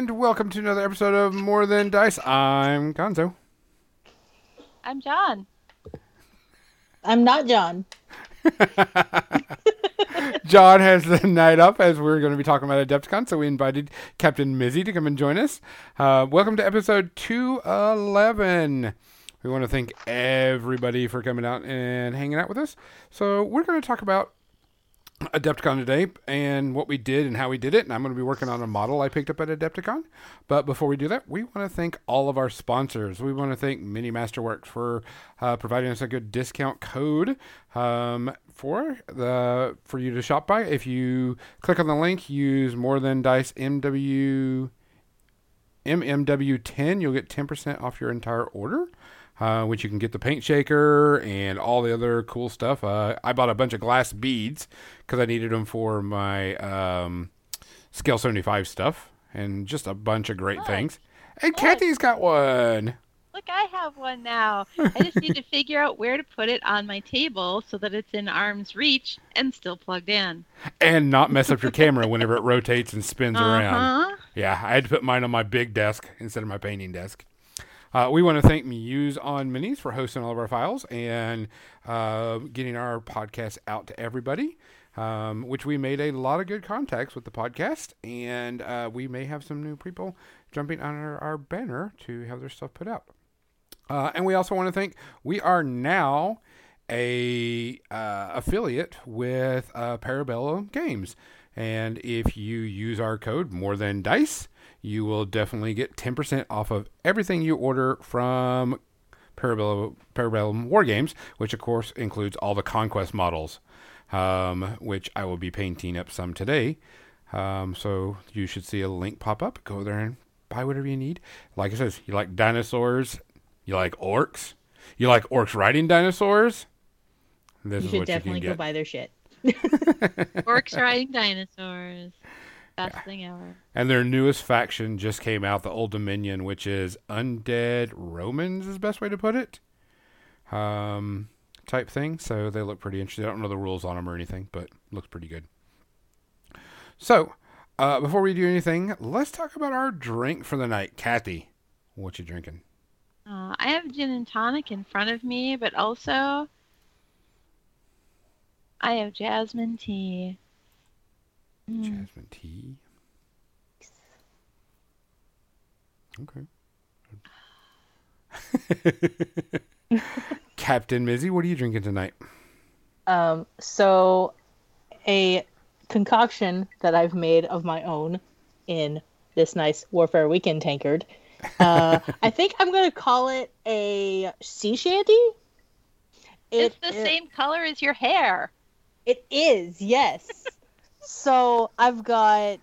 And welcome to another episode of More Than Dice. I'm Gonzo. I'm John. I'm not John. John has the night up as we're going to be talking about Adepticon, so we invited Captain Mizzy to come and join us. Uh, welcome to episode 211. We want to thank everybody for coming out and hanging out with us. So, we're going to talk about Adepticon today and what we did and how we did it. And I'm going to be working on a model I picked up at Adepticon. But before we do that, we want to thank all of our sponsors. We want to thank Mini Masterworks for uh, providing us a good discount code um, for the for you to shop by. If you click on the link, use more than dice MW MMW10, you'll get 10% off your entire order uh, which you can get the paint shaker and all the other cool stuff. Uh, I bought a bunch of glass beads because I needed them for my um, Scale 75 stuff and just a bunch of great Nice. things. And Nice. Kathy's got one. Look, I have one now. I just need to figure out where to put it on my table so that it's in arm's reach and still plugged in. And not mess up your camera whenever it rotates and spins around. Uh-huh. Yeah, I had to put mine on my big desk instead of my painting desk. Uh, we want to thank Muse on Minis for hosting all of our files and uh, getting our podcast out to everybody. Um, which we made a lot of good contacts with the podcast, and uh, we may have some new people jumping on our, our banner to have their stuff put out. Uh, and we also want to thank we are now a uh, affiliate with uh, Parabellum Games, and if you use our code more than dice, you will definitely get ten percent off of everything you order from Parabellum, Parabellum War Games, which of course includes all the conquest models, um, which I will be painting up some today. Um, so you should see a link pop up. Go there and buy whatever you need. Like I says, you like dinosaurs, you like orcs, you like orcs riding dinosaurs. This You is should what definitely you go can get. buy their shit. Orcs riding dinosaurs. Best thing ever. And their newest faction just came out, the Old Dominion, which is undead Romans, is the best way to put it. Um, type thing. So they look pretty interesting. I don't know the rules on them or anything, but looks pretty good. So, uh, before we do anything, let's talk about our drink for the night. Kathy, what you drinking? Uh, I have gin and tonic in front of me, but also I have jasmine tea. Mm. Jasmine tea. Okay. Captain Mizzy, what are you drinking tonight? Um, so, a concoction that I've made of my own in this nice Warfare Weekend tankard. Uh, I think I'm going to call it a sea shanty. It's the it- same color as your hair. It is, yes. So I've got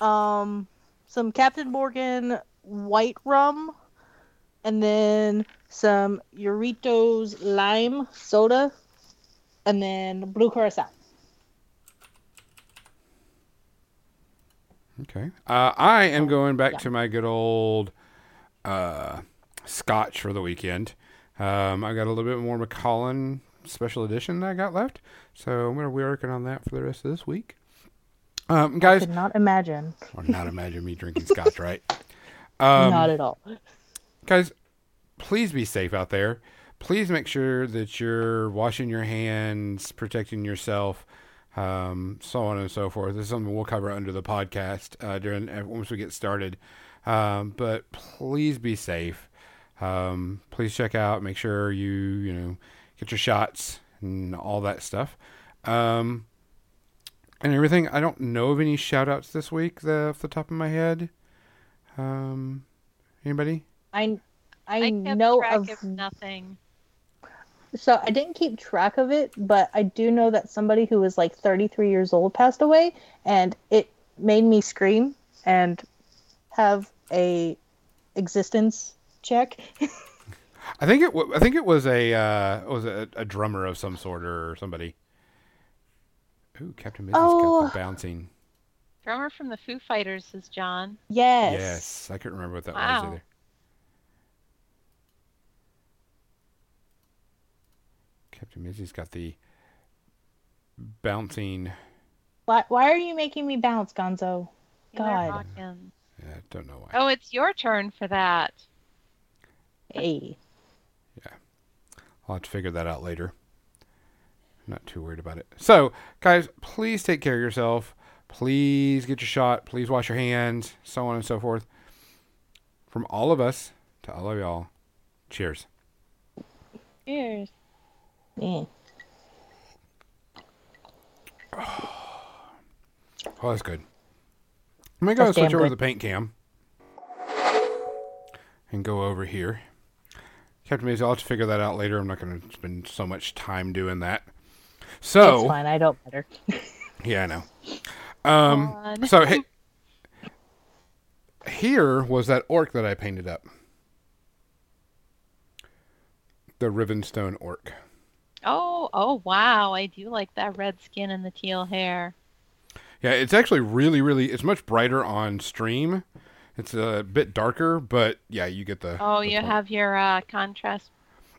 um some Captain Morgan white rum and then some Jarritos lime soda and then blue curacao. Okay. Uh, I am going back yeah. to my good old uh, scotch for the weekend. Um, I got a little bit more Macallan special edition that I got left. So I'm going to be working on that for the rest of this week. Um, guys, Could not imagine. or not imagine me drinking scotch, right? Um, not at all. guys, please be safe out there. Please make sure that you're washing your hands, protecting yourself, um, so on and so forth. This is something we'll cover under the podcast uh, during uh, once we get started. Um, but please be safe. Um, please check out. Make sure you you know get your shots and all that stuff. Um, and everything. I don't know of any shout outs this week the, off the top of my head. Um, anybody? I I, I kept know track of of nothing. so I didn't keep track of it, but I do know that somebody who was like 33 years old passed away, and it made me scream and have a existence check. I think it. wa- I think it was a uh, was a, a drummer of some sort or somebody. Ooh, Captain Mizzy's Oh. got the bouncing. Drummer from the Foo Fighters is John. Yes. Yes, I couldn't remember what that was either. Captain Mizzy's got the bouncing. Why, why are you making me bounce, Gonzo? Taylor God. Hawkins. Yeah, don't know why. Oh, it's your turn for that. Hey. I'll have to figure that out later. Not too worried about it. So, guys, please take care of yourself. Please get your shot. Please wash your hands, so on and so forth. From all of us to all of y'all, cheers. Cheers. Yeah. Oh, that's good. I'm going to go switch over to the paint cam and go over here. Captain Maisie, I'll have to figure that out later. I'm not going to spend so much time doing that. It's So, fine. I don't matter. yeah, I know. Um, so he, here was that orc that I painted up. The Rivenstone orc. Oh, oh, wow. I do like that red skin and the teal hair. Yeah, it's actually really, really. It's much brighter on stream. It's a bit darker, but yeah, you get the. Oh, the you point. have your uh, contrast,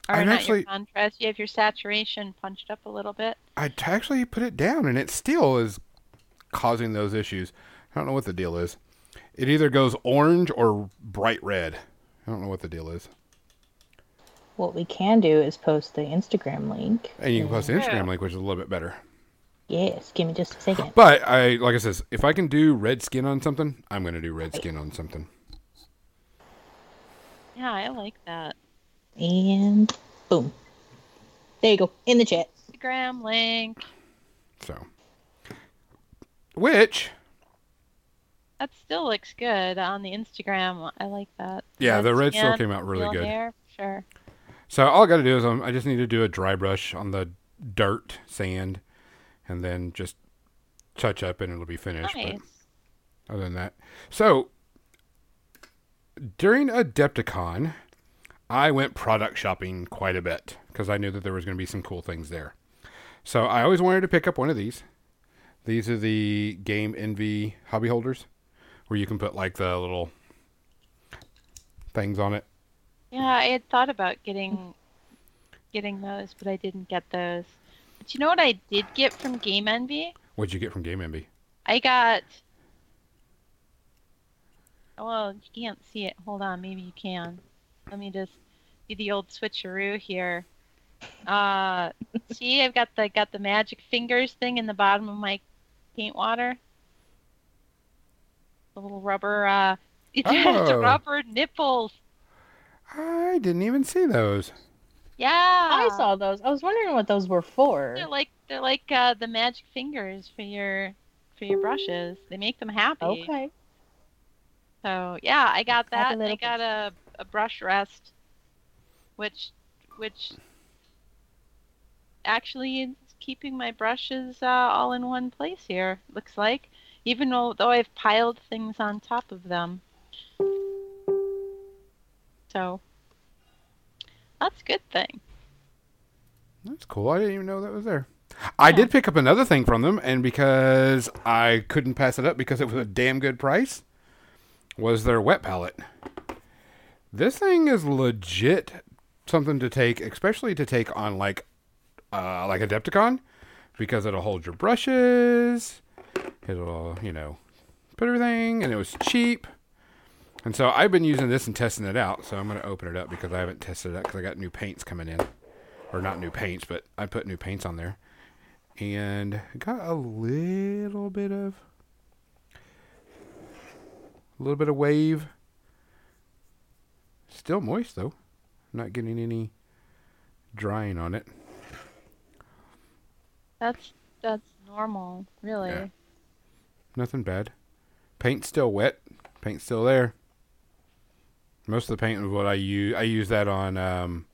or I'm not actually- your contrast. You have your saturation punched up a little bit. I t- actually put it down, and it still is causing those issues. I don't know what the deal is. It either goes orange or bright red. I don't know what the deal is. What we can do is post the Instagram link. And you can post the Yeah. Instagram link, which is a little bit better. Yes. Give me just a second. But I, like I says, if I can do red skin on something, I'm going to do red skin on something. Yeah, I like that. And boom. There you go. In the chat. Instagram link. So, which That still looks good on the Instagram. I like that. Yeah, the red still came out really good. Hair, sure. So all I got to do is um, I just need to do a dry brush on the dirt, sand, and then just touch up and it'll be finished. Nice. But other than that, so during Adepticon, I went product shopping quite a bit because I knew that there was going to be some cool things there. So I always wanted to pick up one of these. These are the Game Envy hobby holders, where you can put like the little things on it. Yeah, I had thought about getting getting those, but I didn't get those. But you know what I did get from Game Envy? What'd you get from Game Envy? I got. Well, you can't see it. Hold on, maybe you can. Let me just do the old switcheroo here. Uh, see, I've got the got the magic fingers thing in the bottom of my paint water. The little rubber. Uh, it has Oh. rubber nipples. I didn't even see those. Yeah, I saw those. I was wondering what those were for. They're like they're like uh, the magic fingers for your for your brushes. They make them happy. Okay. So yeah, I got that. I got a, a brush rest, which which actually is keeping my brushes uh, all in one place here. Looks like, even though though I've piled things on top of them. So that's a good thing. That's cool. I didn't even know that was there. I did pick up another thing from them, and because I couldn't pass it up because it was a damn good price, was their wet palette. This thing is legit something to take, especially to take on like uh, like Adepticon, because it'll hold your brushes. It'll you know put everything, and it was cheap. And so I've been using this and testing it out. So I'm going to open it up because I haven't tested it out because I got new paints coming in or not new paints, but I put new paints on there, and got a little bit of a little bit of wave. Still moist though, not getting any drying on it. That's that's normal, really. Yeah. Nothing bad. Paint's still wet. Paint's still there. Most of the paint was what I use. I use that on um,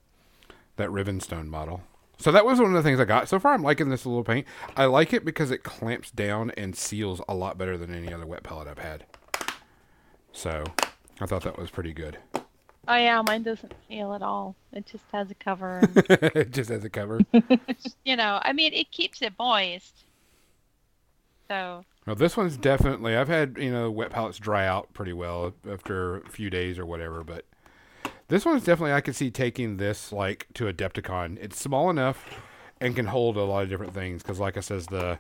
that Rivenstone model. So that was one of the things I got. So far, I'm liking this little paint. I like it because it clamps down and seals a lot better than any other wet palette I've had. So I thought that was pretty good. Oh yeah, mine doesn't seal at all. It just has a cover. And, Just has a cover. you know, I mean, it keeps it moist. So Well, this one's definitely. I've had you know wet palettes dry out pretty well after a few days or whatever, but this one's definitely. I could see taking this like to a Adepticon. It's small enough and can hold a lot of different things because, like I says, the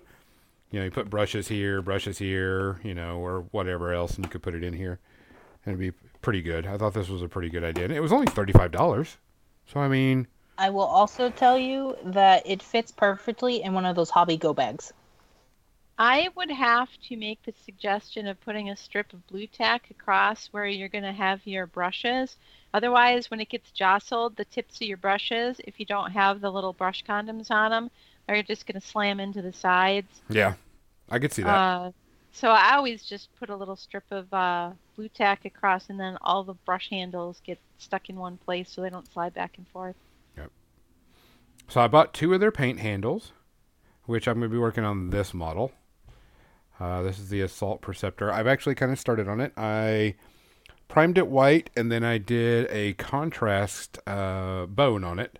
You know, you put brushes here, brushes here, you know, or whatever else, and you could put it in here, and it'd be pretty good. I thought this was a pretty good idea. And it was only thirty five dollars, so I mean, I will also tell you that it fits perfectly in one of those hobby go bags. I would have to make the suggestion of putting a strip of blue tack across where you're going to have your brushes. Otherwise, when it gets jostled, the tips of your brushes, if you don't have the little brush condoms on them, are just going to slam into the sides. yeah, I could see that. Uh, so I always just put a little strip of uh, blue tack across, and then all the brush handles get stuck in one place so they don't slide back and forth. Yep. So I bought two of their paint handles, which I'm going to be working on this model. Uh, this is the Assault Perceptor. I've actually kind of started on it. I primed it white, and then I did a contrast uh, bone on it.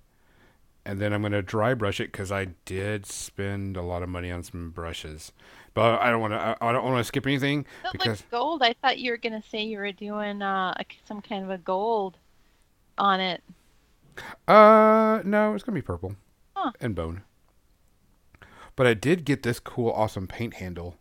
And then I'm going to dry brush it because I did spend a lot of money on some brushes. But I don't want to. I don't want to skip anything That because looks gold. I thought you were going to say you were doing uh, some kind of a gold on it. Uh, no, it's gonna be purple Huh. and bone. But I did get this cool, awesome paint handle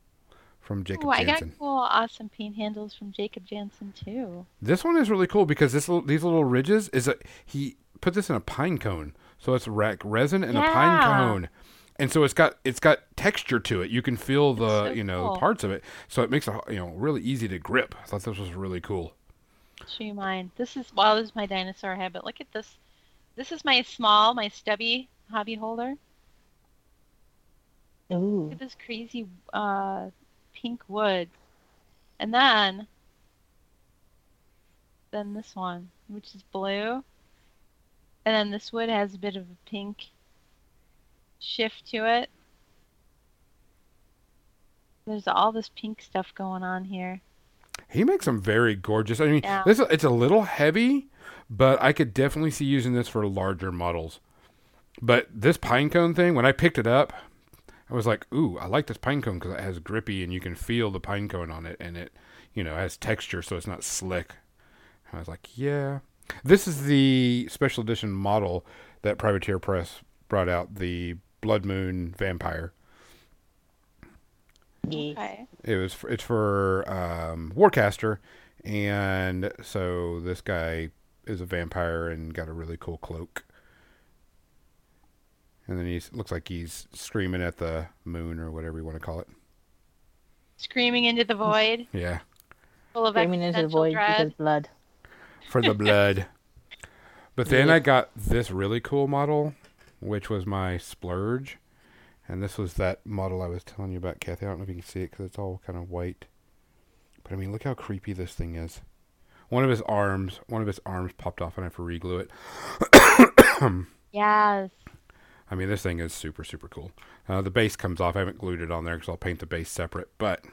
from Jacob Oh, I got cool, awesome paint handles from Jacob Jansen too. This one is really cool because this little, these little ridges is a he put this in a pine cone, so it's rack resin and a pine cone, and so it's got it's got texture to it. You can feel the so you know cool. parts of it, so it makes it you know really easy to grip. I thought this was really cool. Show you mine. This is well, this is my dinosaur habit. look at this. This is my small, my stubby hobby holder. Ooh. Look at this crazy uh, pink wood. And then, then this one, which is blue. And then this wood has a bit of a pink shift to it. There's all this pink stuff going on here. He makes them very gorgeous. I mean, Yeah. this it's a little heavy, but I could definitely see using this for larger models. But this pine cone thing, when I picked it up, I was like, "Ooh, I like this pine cone because it has grippy and you can feel the pine cone on it, and it, you know, has texture, so it's not slick." I was like, "Yeah." This is the special edition model that Privateer Press brought out, the Blood Moon Vampire. Okay. It was for, it's for um, Warcaster, and so this guy is a vampire and got a really cool cloak. And then he looks like he's screaming at the moon or whatever you want to call it. Screaming into the void, Yeah, full of Screaming into the existential void dread. because blood. for the blood. But then I got this really cool model, which was my splurge, and this was that model I was telling you about, Kathy. I don't know if you can see it because it's all kind of white. But I mean, look how creepy this thing is. One of his arms, one of his arms popped off, and I have to reglue it. Yes. I mean, this thing is super, super cool. Uh, the base comes off. I haven't glued it on there because I'll paint the base separate. But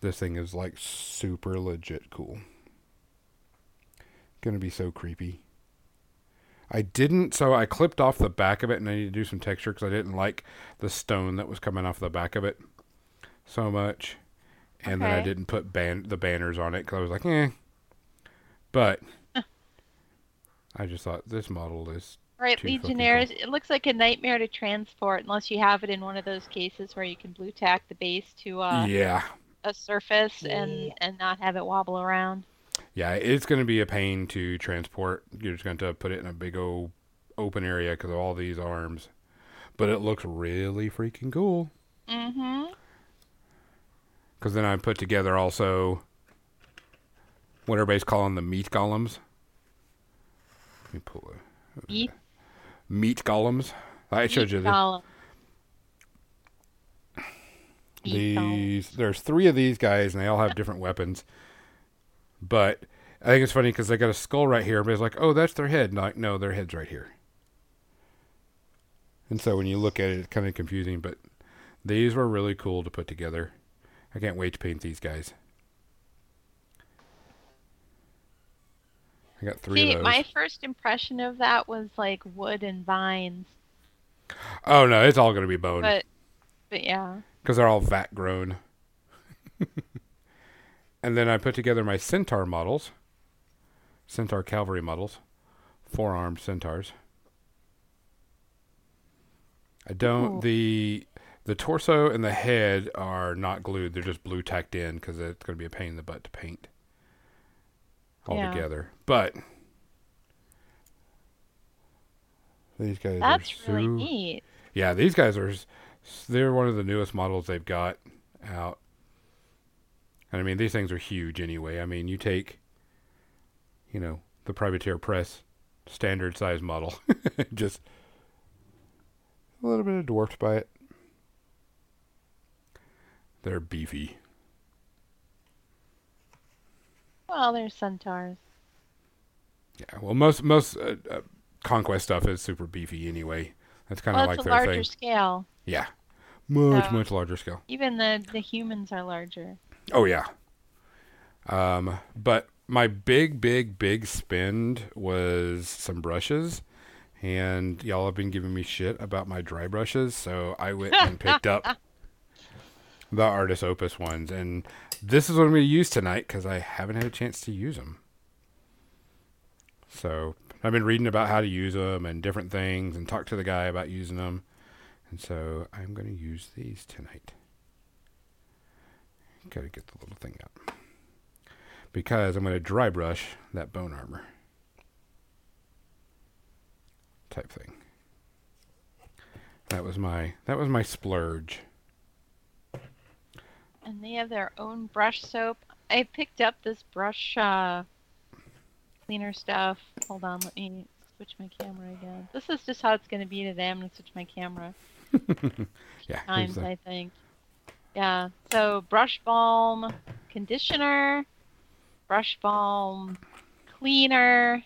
this thing is like super legit cool. Gonna be so creepy. I didn't, so I clipped off the back of it, and I need to do some texture because I didn't like the stone that was coming off the back of it so much. And then I didn't put ban- the banners on it because I was like, eh. But I just thought this model is All right, Too fucking Legionnaires. It looks like a nightmare to transport unless you have it in one of those cases where you can blue tack the base to uh, yeah, a surface Yeah. and and not have it wobble around. yeah. It's going to be a pain to transport. You're just going to put it in a big old open area because of all these arms. But it looks really freaking cool. Mm-hmm. Because then I put together also what everybody's calling the meat golems. Let me pull it. Meat Meat golems. I showed you the. Meat these. There's three of these guys, and they all have different weapons. But I think it's funny because they got a skull right here. Everybody's like, "Oh, that's their head." And like, no, their head's right here. And so when you look at it, it's kind of confusing. But these were really cool to put together. I can't wait to paint these guys. I got three See, of those. my first impression of that was like wood and vines, Oh no, it's all going to be bone but but yeah. because they're all vat grown. and then I put together my centaur models, centaur cavalry models, forearmed centaurs. I don't Ooh. the the torso and the head are not glued. They're just blue tacked in because it's going to be a pain in the butt to paint Yeah. altogether. But these guys That's are really neat. Yeah, these guys are they're one of the newest models they've got out. And I mean, these things are huge anyway. I mean, you take you know, the privateer press standard size model just a little bit dwarfed by it. They're beefy. Well, there's centaurs. Yeah, well, most most uh, uh, conquest stuff is super beefy anyway. That's kind of Well, like their larger thing. scale. Yeah, much So- much larger scale. Even the the humans are larger. Oh yeah. Um, but my big, big, big spend was some brushes, and y'all have been giving me shit about my dry brushes, so I went and picked up the Artis Opus ones, and this is what I'm going to use tonight because I haven't had a chance to use them. So I've been reading about how to use them and different things, and talked to the guy about using them, and so I'm going to use these tonight. Gotta get the little thing out. Because I'm going to dry brush that bone armor. Type thing. That was my that was my splurge. And they have their own brush soap. I picked up this brush uh, cleaner stuff. Hold on, let me switch my camera again. This is just how it's going to be today. I'm going to switch my camera Yeah. times, I think. Yeah. So brush balm, conditioner, brush balm, cleaner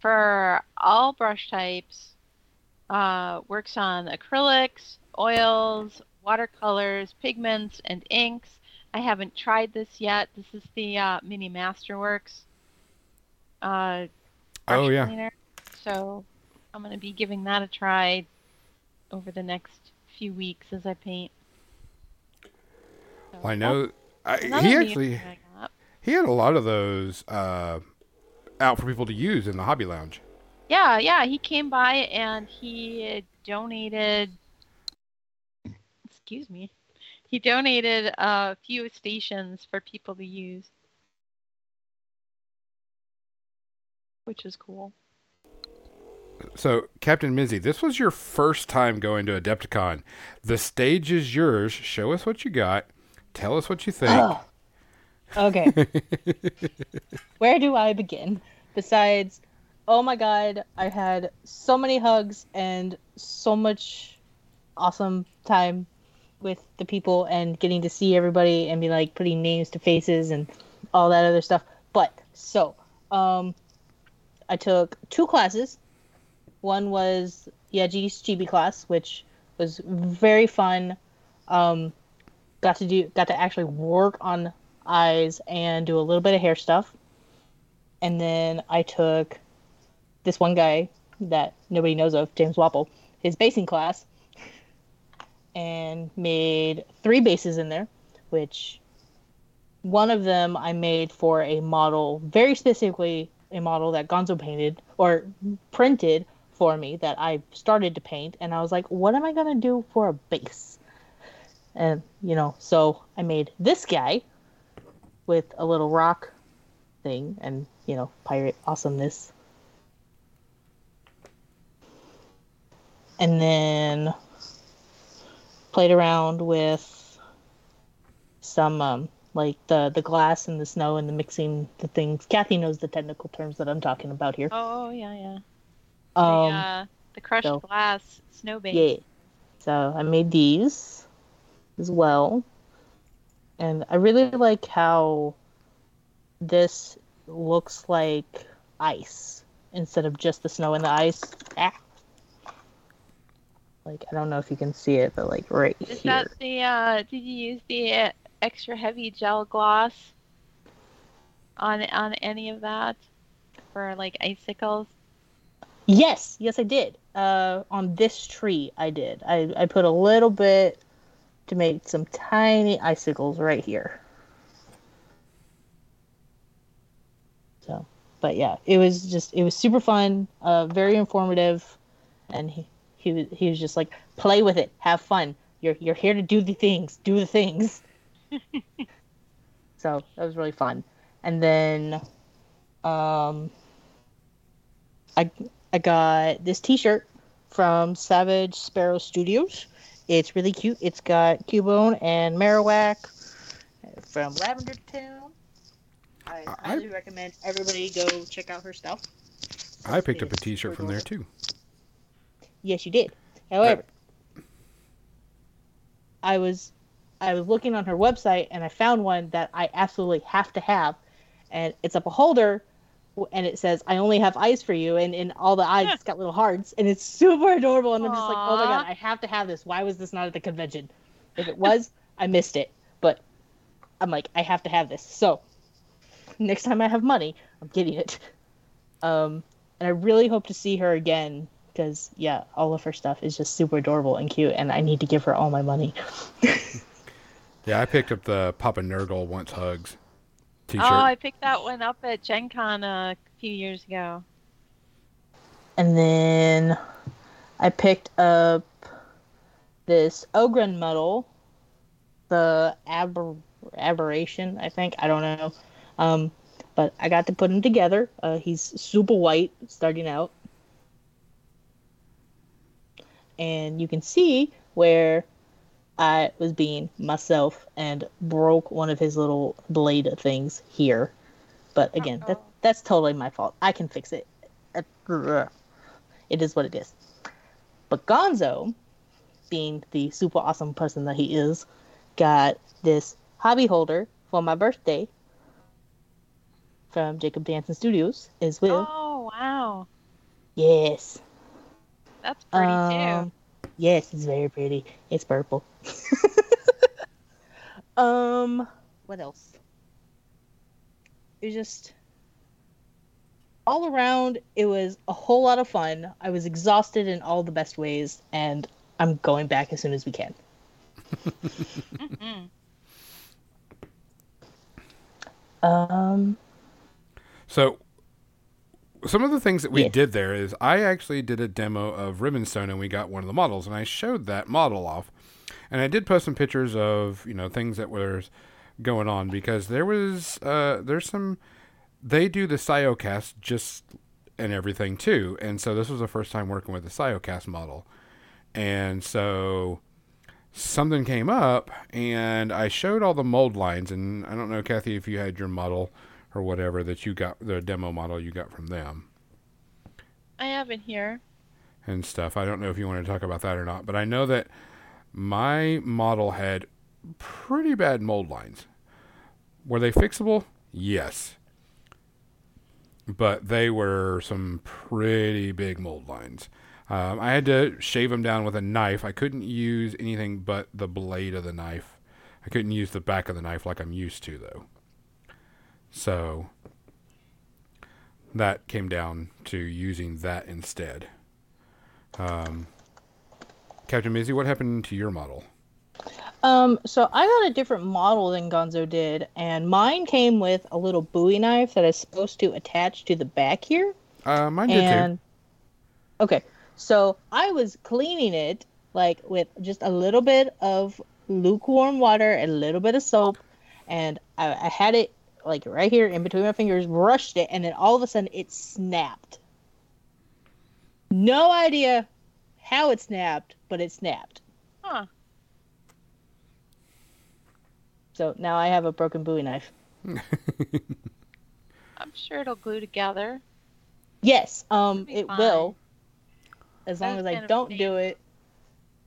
for all brush types. Uh, works on acrylics, oils, watercolors, pigments, and inks. I haven't tried this yet. This is the uh, Mini Masterworks uh, oh yeah. cleaner. So I'm going to be giving that a try over the next few weeks as I paint. So Well, I know I, he actually thing I got. he had a lot of those uh, out for people to use in the hobby lounge. Yeah, yeah, he came by and he donated. Excuse me. He donated a few stations for people to use, which is cool. So, Captain Mizzy, this was your first time going to Adepticon. The stage is yours. Show us what you got. Tell us what you think. Ugh. Okay. Where do I begin? Besides, oh my god, I had so many hugs and so much awesome time with the people and getting to see everybody and be like putting names to faces and all that other stuff. But so, um, I took two classes. One was Yeji's Chibi class, which was very fun. Um, got to do got to actually work on eyes and do a little bit of hair stuff. And then I took this one guy that nobody knows of, James Wappel, his basing class, and made three bases in there, which one of them I made for a model, very specifically a model that Gonzo painted or printed for me that I started to paint. And I was like, what am I going to do for a base? And, you know, so I made this guy with a little rock thing and, you know, pirate awesomeness. And then played around with some um like the the glass and the snow and the mixing the things. Kathy knows the technical terms that I'm talking about here. Oh yeah, yeah. Um the, uh, the crushed so- glass snow base. Yeah. So I made these as well. And I really like how this looks like ice instead of just the snow and the ice. Ah. Like I don't know if you can see it, but like right Is here. that the? Uh, did you use the uh, extra heavy gel gloss on on any of that for like icicles? Yes, yes, I did. Uh, on this tree, I did. I, I put a little bit to make some tiny icicles right here. So, but yeah, it was just it was super fun, uh, very informative, and he, he was he was just like play with it, have fun. You're you're here to do the things, do the things. so that was really fun. And then, um, I I got this T-shirt from Savage Sparrow Studios. It's really cute. It's got Cubone and Marowak from Lavender Town. I I- highly recommend everybody go check out her stuff. I picked up a It's T-shirt from there too. Yes, you did. However, I was I was looking on her website and I found one that I absolutely have to have, and it's a beholder, and it says "I only have eyes for you," and in all the eyes it's got little hearts, and it's super adorable. And I'm just like, oh my god, I have to have this. Why was this not at the convention? If it was, I missed it. But I'm like, I have to have this. So next time I have money, I'm getting it. Um, and I really hope to see her again because yeah, all of her stuff is just super adorable and cute, and I need to give her all my money. Yeah, I picked up the Papa Nurgle wants hugs T-shirt. Oh, I picked that one up at Gen Con a few years ago. And then I picked up this Ogren medal, the aber- aberration, I think. I don't know. Um, but I got to put him together. Uh, he's super white starting out. And you can see where I was being myself and broke one of his little blade things here. But again, that, that's totally my fault. I can fix it. It is what it is. But Gonzo, being the super awesome person that he is, got this hobby holder for my birthday from Jacob Danson Studios as well. Oh, wow. Yes. That's pretty Um, too. Yes, it's very pretty. It's purple. um, what else? It was just all around. It was a whole lot of fun. I was exhausted in all the best ways, and I'm going back as soon as we can. Um, So, some of the things that we Yes. did there is I actually did a demo of Rivenstone and we got one of the models and I showed that model off. And I did post some pictures of, you know, things that were going on because there was, uh, there's some, they do the Siocast just and everything too. And so this was the first time working with the Siocast model. And so something came up and I showed all the mold lines. And I don't know, Kathy, if you had your model or whatever that you got the demo model you got from them I have it here. and stuff. I don't know if you want to talk about that or not, but I know that my model had pretty bad mold lines. Were they fixable? Yes. But they were some pretty big mold lines. Um, I had to shave them down with a knife. I couldn't use anything but the blade of the knife. I couldn't use the back of the knife like I'm used to, though. So that came down to using that instead. Um, Captain Mizzy, what happened to your model? um, so I got a different model than Gonzo did, and mine came with a little Bowie knife that is supposed to attach to the back here. Uh, mine did and okay so i was cleaning it like with just a little bit of lukewarm water and a little bit of soap and I, I had it like right here in between my fingers brushed it and then all of a sudden it snapped no idea how it snapped but it snapped Huh. so now i have a broken bowie knife. I'm sure it'll glue together. yes um It'll fine. will as long as i don't do it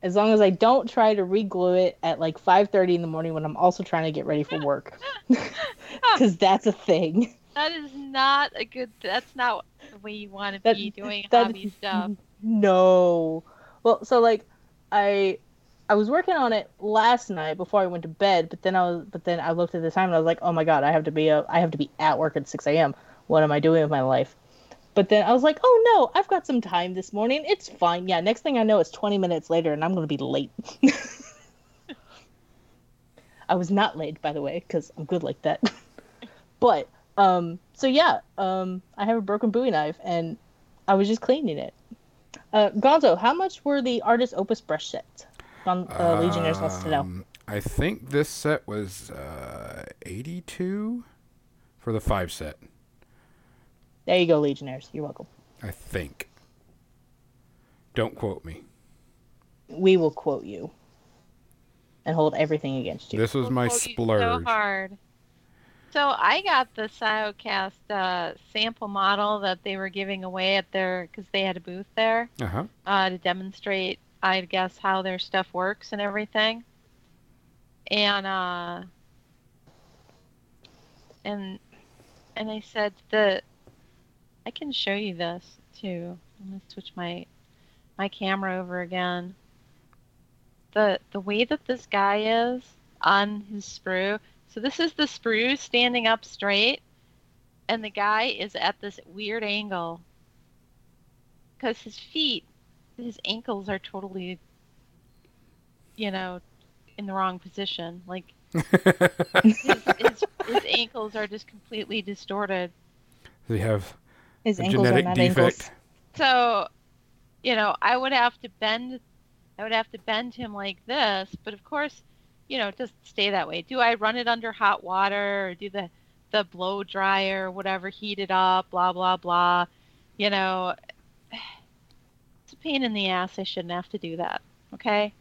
as long as I don't try to re-glue it at like 5:30 in the morning when I'm also trying to get ready for work, because that's a thing. That is not a good. That's not the way you want to That- be doing that- hobby stuff. No, well, so like I, I was working on it last night before I went to bed, but then I was, but then I looked at the time and I was like, oh my god, I have to be up, I have to be at work at 6 a.m. What am I doing with my life? But then I was like, oh no, I've got some time this morning. It's fine. Yeah, next thing I know, it's 20 minutes later and I'm going to be late. I was not late, by the way, because I'm good like that. but, um, so yeah, um, I have a broken Bowie knife and I was just cleaning it. Uh, Gonzo, how much were the Artis Opus brush sets? Gon- uh, Legionnaires wants to know. Um, I think this set was uh, 82 for the five set. There you go, Legionnaires. You're welcome. I think. Don't quote me. We will quote you and hold everything against you. This was We'll my quote splurge. So hard. So I got the Siocast uh, sample model that they were giving away at their because they had a booth there Uh huh. uh, to demonstrate, I guess, how their stuff works and everything. And uh, and and I said the I can show you this too. I'm gonna switch my my camera over again. The the way that this guy is on his sprue. So this is the sprue standing up straight, and the guy is at this weird angle because his feet, his ankles are totally, you know, in the wrong position. Like his, his, his ankles are just completely distorted. They have His a ankles are genetic not defect. ankles. So, you know, I would have to bend, I would have to bend him like this. But of course, you know, just stay that way. Do I run it under hot water or do the the blow dryer whatever, heat it up, blah blah blah. You know, it's a pain in the ass. I shouldn't have to do that. Okay,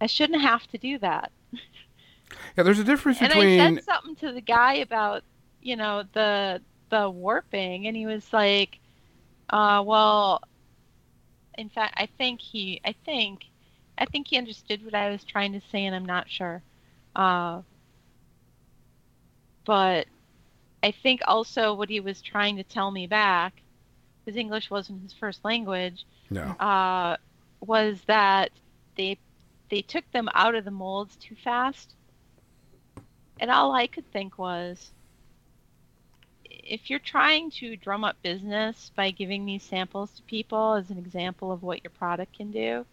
I shouldn't have to do that. Yeah, there's a difference between And I said something to the guy about, you know, the the warping, and he was like, uh, "Well, in fact, I think he, I think, I think he understood what I was trying to say, and I'm not sure. Uh, but I think also what he was trying to tell me back, because English wasn't his first language, No. uh, was that they they took them out of the molds too fast. And all I could think was if you're trying to drum up business by giving these samples to people as an example of what your product can do,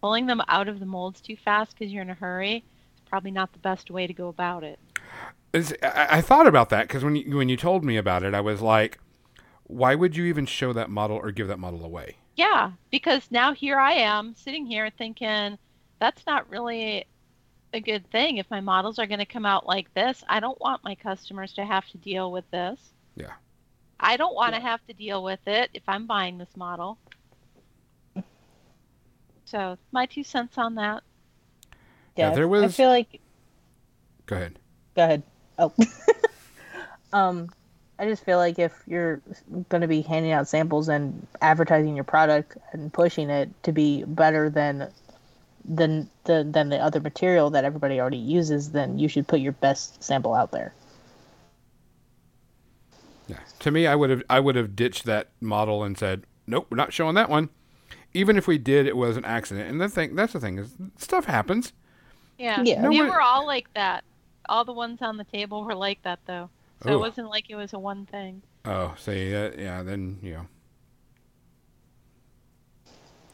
pulling them out of the molds too fast because you're in a hurry is probably not the best way to go about it. I thought about that because when you, when you told me about it, I was like, why would you even show that model or give that model away? Yeah, because now here I am sitting here thinking that's not really a good thing. If my models are going to come out like this, I don't want my customers to have to deal with this. Yeah. I don't want to have to deal with it if I'm buying this model. So, my two cents on that. Yeah, Yeah, there I feel like. Go ahead. Go ahead. Oh. um, I just feel like if you're going to be handing out samples and advertising your product and pushing it to be better than than the than the other material that everybody already uses, then you should put your best sample out there. Yeah. To me, I would have I would have ditched that model and said, nope, we're not showing that one. Even if we did, it was an accident. And the thing that's the thing is stuff happens. Yeah. Yeah. They Nobody- were all like that. All the ones on the table were like that, though. So Oh. it wasn't like it was a one thing. Oh, see, uh, yeah, then you know,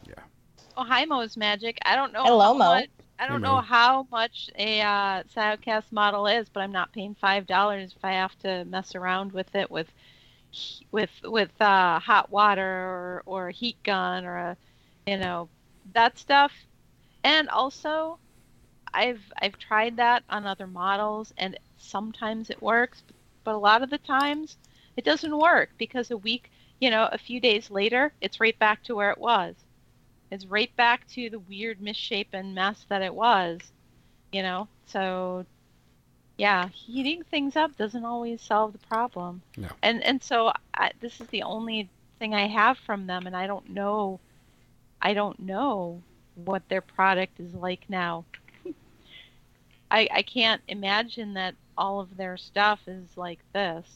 Yeah. Oh, hi, Mo's Magic. I don't know. Hello, Mo. much- I don't know how much a uh, Siocast model is, but I'm not paying five dollars if I have to mess around with it with with with uh, hot water or, or a heat gun or a you know that stuff. And also, I've I've tried that on other models, and sometimes it works, but a lot of the times it doesn't work because a week, you know, a few days later, it's right back to where it was. It's right back to the weird misshapen mess that it was, you know. So, yeah, heating things up doesn't always solve the problem. No. And and so I, this is the only thing I have from them, and I don't know, I don't know what their product is like now. I I can't imagine that all of their stuff is like this.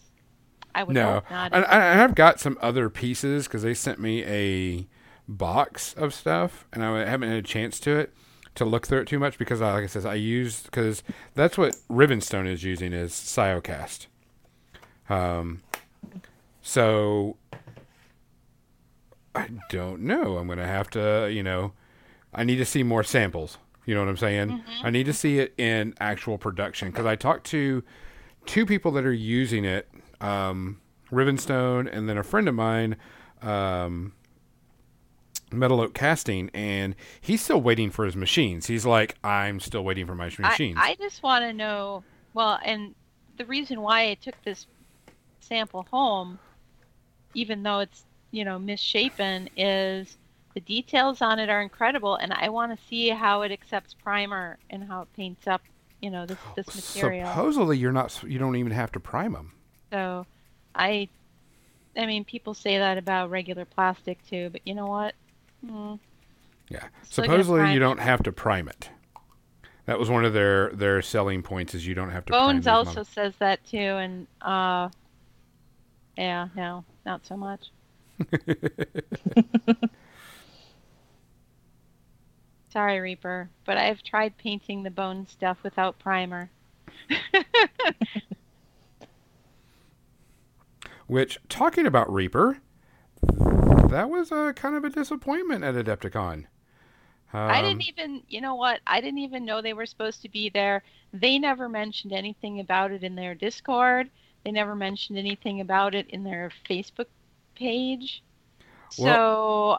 I would no. not. And I, I've got some other pieces because they sent me a box of stuff, and I haven't had a chance to it to look through it too much because, I, like I said, I used because that's what Rivenstone is using is Siocast. Um, so I don't know. I'm gonna have to, you know, I need to see more samples. You know what I'm saying? I need to see it in actual production because I talked to two people that are using it, um, Rivenstone, and then a friend of mine, um, Metal Oak Casting, and he's still waiting for his machines. He's like, I'm still waiting for my I, machines. I just want to know. Well, and the reason why I took this sample home, even though it's you know misshapen, is the details on it are incredible, and I want to see how it accepts primer and how it paints up. You know this this material. Supposedly, you're not. You don't even have to prime them. So, I, I mean, people say that about regular plastic too, but you know what? Hmm. Yeah. Still Supposedly, you don't have to prime it. That was one of their their selling points is you don't have to. prime Bones also models. says that too, and uh, yeah, no, not so much. Sorry, Reaper, but I've tried painting the bone stuff without primer. Which, talking about Reaper, that was a kind of a disappointment at Adepticon. I Um, didn't even, you know what? I didn't even know they were supposed to be there. They never mentioned anything about it in their Discord. They never mentioned anything about it in their Facebook page. So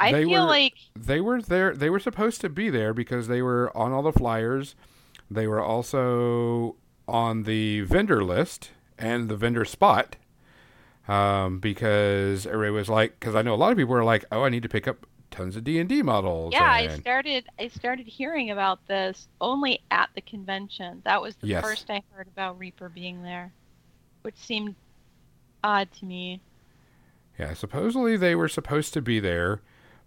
I feel were- like they were there. They were supposed to be there because they were on all the flyers. They were also on the vendor list and the vendor spot. Um, because everybody was like, because I know a lot of people were like, "Oh, I need to pick up tons of D and D models." yeah, I started I started hearing about this only at the convention. That was the Yes. first I heard about Reaper being there, which seemed odd to me. Yeah, supposedly they were supposed to be there,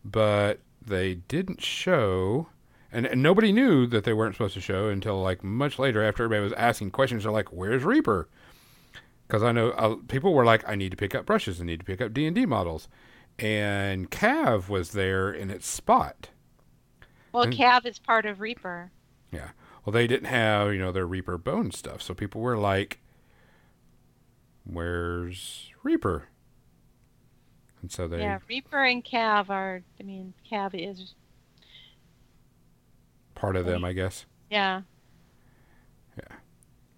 but they didn't show. And, and nobody knew that they weren't supposed to show until like much later after everybody was asking questions. They're like, "Where's Reaper?" Because I know uh, people were like, "I need to pick up brushes. I need to pick up D and D models," and Cav was there in its spot. Well, And- Cav is part of Reaper. Yeah. Well, they didn't have you know their Reaper bone stuff, so people were like, "Where's Reaper?" And so they Yeah, Reaper and Cav are. I mean, Cav is. part of them, I guess. Yeah,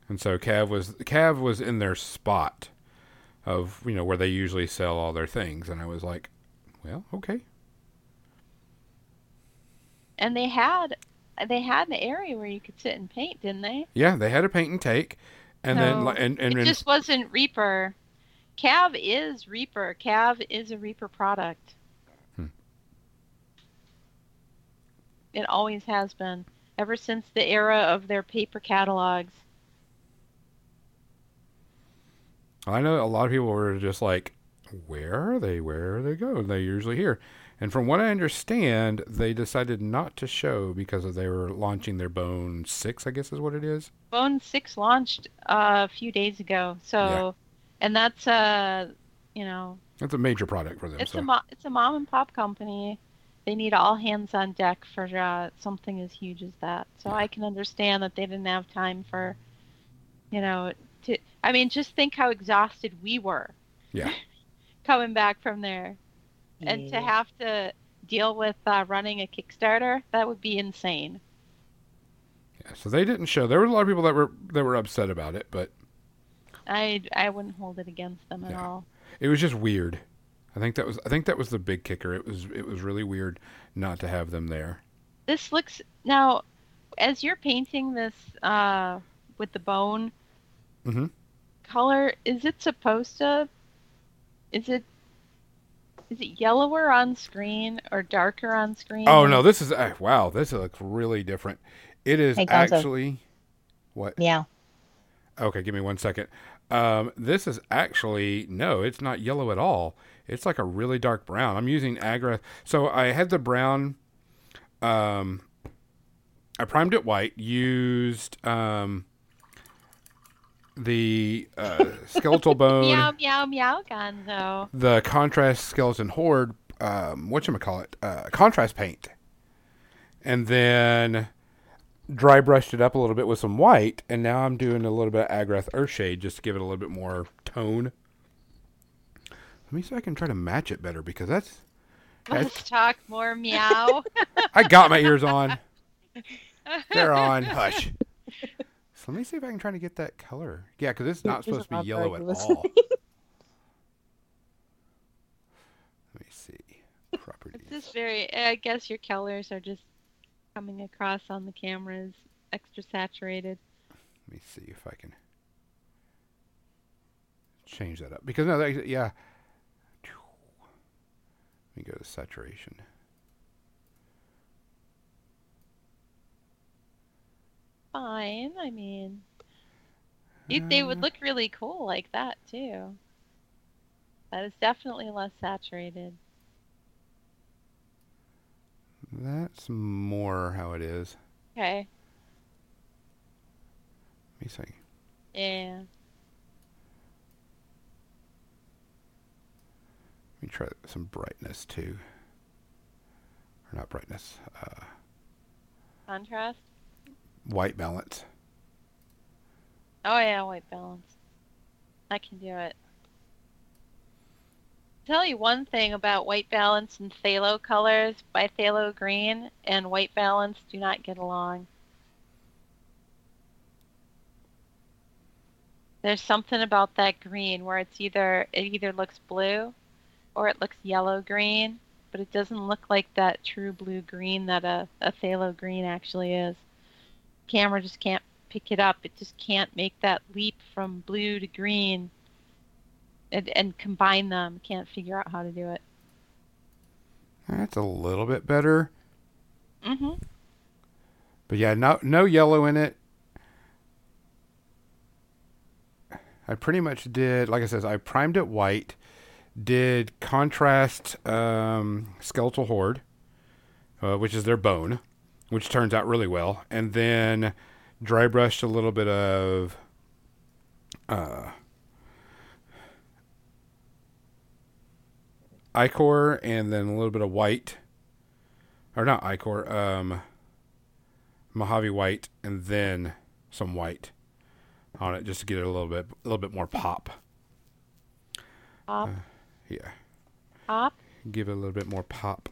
And so Cav was Cav was in their spot of you know where they usually sell all their things, and I was like, well, okay, and they had they had an area where you could sit and paint, didn't they? yeah, they had a paint and take, and then and and, it and just wasn't Reaper. Cav is Reaper. Cav is a Reaper product. Hmm. It always has been, ever since the era of their paper catalogs. I know a lot of people were just like, where are they? Where are they go? They usually here. And from what I understand, they decided not to show because of they were launching their Bone Six, I guess is what it is. Bone Six launched uh, a few days ago, so, Yeah. and that's uh, you know, It's a major product for them. it's so. a mo- it's a mom and pop company. They need all hands on deck for uh, something as huge as that. So Yeah. I can understand that they didn't have time for, you know, to. I mean, just think how exhausted we were. Yeah. coming back from there, and to have to deal with uh, running a Kickstarter, that would be insane. yeah, so they didn't show. There were a lot of people that were that were upset about it, but I I wouldn't hold it against them at Yeah. all. it was just weird. I think that was I think that was the big kicker. It was it was really weird not to have them there. This looks now, as you're painting this uh, with the bone Mhm. color, is it supposed to? Is it? Is it yellower on screen or darker on screen? Oh no, this is uh, wow. This looks really different. It is Hey, actually what? Yeah. Okay, give me one second. Um, this is actually no, it's not yellow at all. It's like a really dark brown. I'm using Agrax. So I had the brown. Um, I primed it white. Used um, the uh, skeletal bone. Meow meow meow, Gonzo. the contrast skeleton horde um whatchamacallit uh contrast paint and then dry brushed it up a little bit with some white and now i'm doing a little bit of Agrax Earthshade just to give it a little bit more tone let me see if i can try to match it better because that's Let's talk more meow. i got my ears on they're on hush let me see if i can try to get that color yeah because it's not It's supposed to be yellow at all let me see pretty. It's just very. I guess your colors are just coming across on the cameras extra saturated. Let me see if I can change that up because no, that, yeah. Let me go to saturation. Fine. I mean, they would Uh, look really cool like that too. That is definitely less saturated. That's more how it is. Okay. Let me see. Yeah. Let me try some brightness too. Or not brightness. Uh, Contrast. White balance. Oh yeah, white balance. I can do it. Tell you one thing about white balance and phthalo colors. By phthalo green and white balance do not get along. There's something about that green where it's either it either looks blue or it looks yellow green, but it doesn't look like that true blue green that a, a phthalo green actually is. Camera just can't pick it up. It just can't make that leap from blue to green and, and combine them. Can't figure out how to do it. That's a little bit better. hmm But yeah, no no yellow in it. I pretty much did, like I said, I primed it white, did contrast um, skeletal horde, uh, which is their bone, which turns out really well, and then dry brushed a little bit of uh, ichor and then a little bit of white, or not ichor, um, Mojave white, and then some white on it just to get it a little bit, a little bit more pop. Pop, Yeah, pop. give it a little bit more pop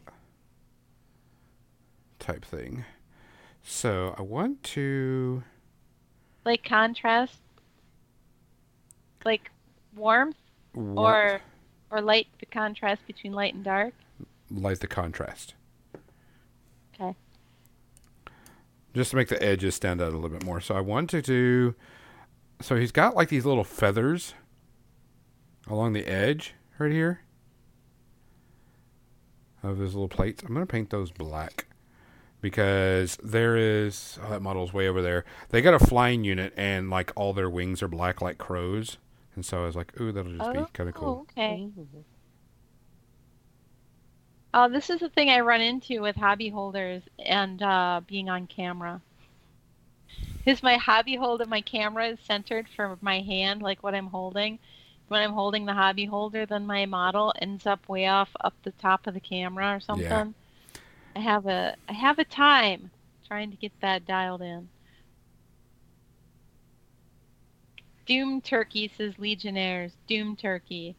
type thing. So I want to. Like contrast. Like warmth wa- or or light the contrast between light and dark. light the contrast. Okay. Just to make the edges stand out a little bit more. So I want to do. So he's got like these little feathers along the edge right here of his little plates. I'm going to paint those black because there is. Oh, that model's way over there. They got a flying unit and like all their wings are black like crows. And so I was like, ooh, that'll just be kind of cool. okay. Oh, this is the thing I run into with hobby holders and uh, being on camera. Is my hobby holder, my camera is centered for my hand, like what I'm holding. When I'm holding the hobby holder, then my model ends up way off up the top of the camera or something. I have a I have a time trying to get that dialed in. Doom Turkey says Legionnaires. Doom Turkey.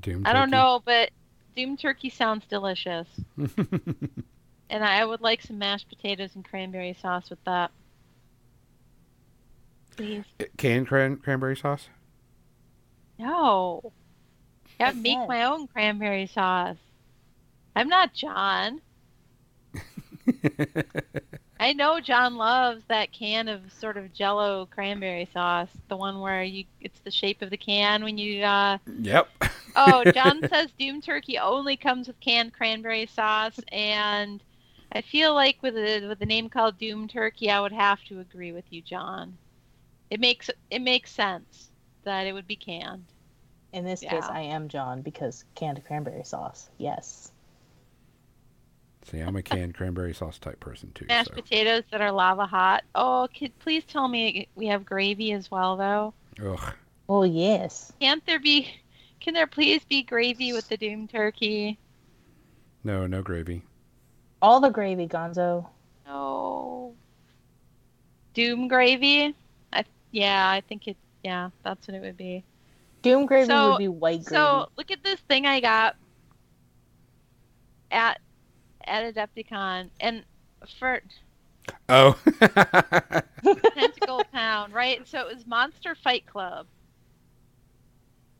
Doom I don't know, but Doom Turkey sounds delicious. And I would like some mashed potatoes and cranberry sauce with that. Please. Uh, canned cran- cranberry sauce? No. I have to make my own cranberry sauce. I'm not John. I know John loves that can of sort of jello cranberry sauce. The one where you it's the shape of the can when you uh yep. Oh, John says Doom Turkey only comes with canned cranberry sauce, and I feel like with a with a name called Doom Turkey, I would have to agree with you, John. It makes it makes sense that it would be canned. In this case, I am John because canned cranberry sauce. Yes. See, I'm a canned cranberry sauce type person too. Mashed so. potatoes that are lava hot. Oh, could please tell me we have gravy as well, though. Ugh. Oh yes. Can't there be? Can there please be gravy with the Doom Turkey? No, no gravy. All the gravy, Gonzo. No. Doom gravy? I yeah, I think it. Yeah, that's what it would be. Doom gravy So- would be white gravy. So look at this thing I got at at Adepticon, and for Oh. Tentacle Pound, right? So it was Monster Fight Club.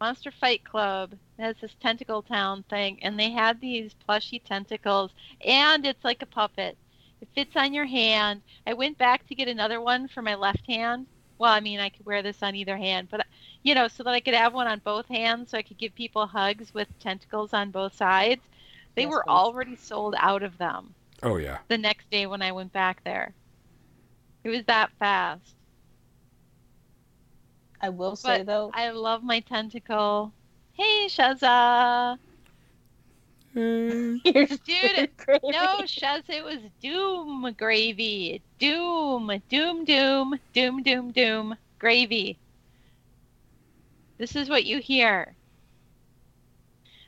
Monster Fight Club has this tentacle town thing, and they had these plushy tentacles, and it's like a puppet. It fits on your hand. I went back to get another one for my left hand. Well, I mean, I could wear this on either hand, but you know, so that I could have one on both hands, so I could give people hugs with tentacles on both sides. They Yes, were please. already sold out of them Oh yeah. the next day when I went back there. It was that fast. I will say But though, I love my tentacle. Hey, Shaza. You're Dude. No, Shaz, it was Doom gravy. Doom, doom, doom, doom, doom, doom, gravy. This is what you hear.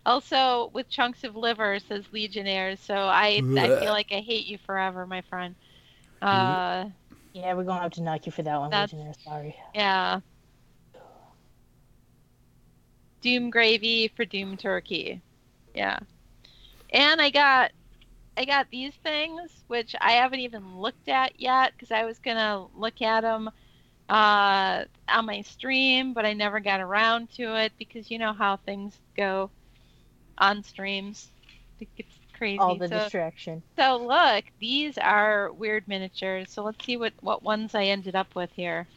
Also, with chunks of liver, says Legionnaires. So I, I feel like I hate you forever, my friend. Uh, Yeah, we're gonna have to knock you for that one, That's- Legionnaire. Sorry. yeah. Doom gravy for Doom turkey. Yeah. And I got I got these things which I haven't even looked at yet cuz I was going to look at them uh on my stream, but I never got around to it because you know how things go on streams. It gets crazy. All the so, distraction. so look, these are weird miniatures. So let's see what what ones I ended up with here.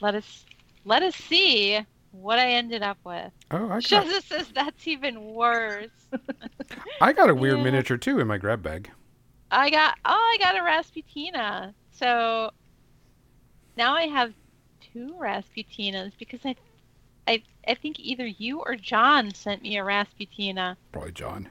Let us let us see what I ended up with. Oh, I got, Shazza says that's even worse. I got a weird Yeah. miniature too in my grab bag. I got oh I got a Rasputina. So now I have two Rasputinas because I I I think either you or John sent me a Rasputina. Probably John.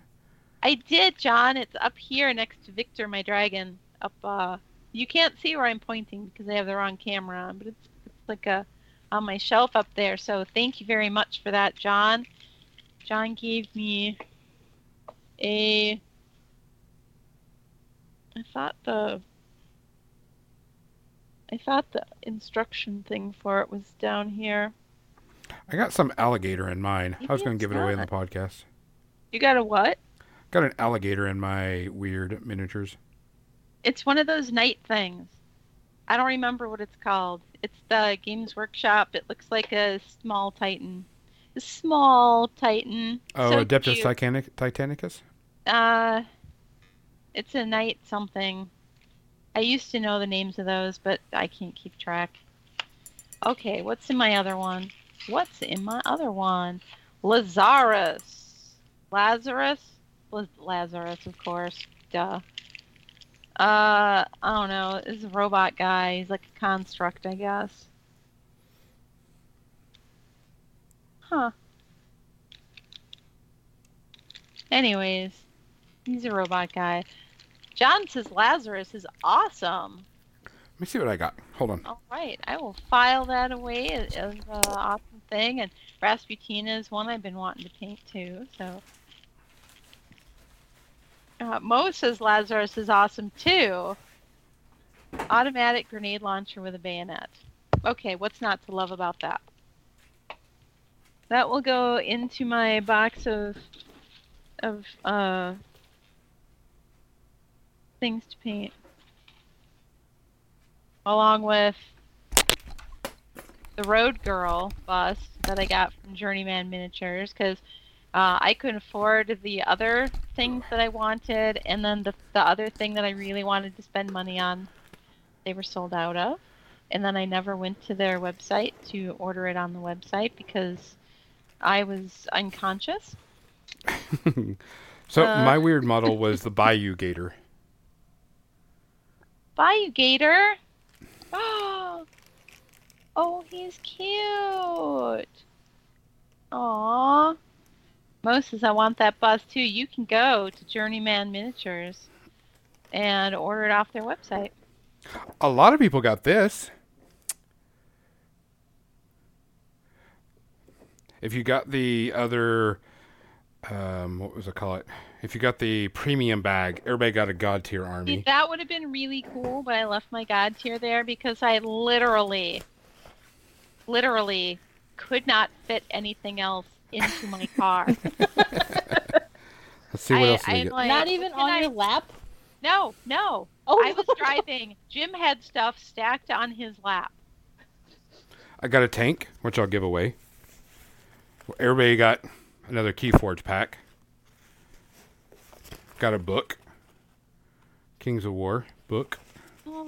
I did, John. It's up here next to Victor, my dragon. Up, uh, you can't see where I'm pointing because I have the wrong camera on, but it's, it's like a on my shelf up there. So thank you very much for that, John. John gave me a. I thought the. I thought the instruction thing for it was down here. I got some alligator in mine. I was going to give it away in the podcast. You got a what? Got an alligator in my weird miniatures. It's one of those Knight things. I don't remember what it's called. It's the Games Workshop. It looks like a small Titan. A small Titan. Oh, So Adeptus. Titanic- Titanicus? Uh, it's a Knight something. I used to know the names of those, but I can't keep track. Okay, what's in my other one? What's in my other one? Lazarus. Lazarus? Laz- Lazarus, of course. Duh. Uh, I don't know. This is a robot guy. He's like a construct, I guess. Huh. Anyways, he's a robot guy. John says Lazarus is awesome. Let me see what I got. Hold on. All right, I will file that away as awesome thing. And Rasputina is one I've been wanting to paint too. So, uh, Mo says Lazarus is awesome too. Automatic grenade launcher with a bayonet. Okay, what's not to love about that? That will go into my box of of uh things to paint along with the Road Girl bust that I got from Journeyman Miniatures because uh, I couldn't afford the other things that I wanted, and then the the other thing that I really wanted to spend money on, they were sold out of, and then I never went to their website to order it on the website because I was unconscious. so Uh. my weird model was the Bayou Gator. Bayou Gator. Oh, oh, he's cute. Aw. Mo says, I want that bus too. You can go to Journeyman Miniatures and order it off their website. A lot of people got this. If you got the other, um, what was it call it? If you got the premium bag, everybody got a god tier See, army. that would have been really cool, but I left my God tier there because I literally, literally could not fit anything else into my car. Let's see what I, else I, we get. like, Not even on I- your lap. No, no. Oh, I was driving. Jim had stuff stacked on his lap. I got a tank, which I'll give away. Everybody got another Keyforge pack. Got a book. Kings of War book.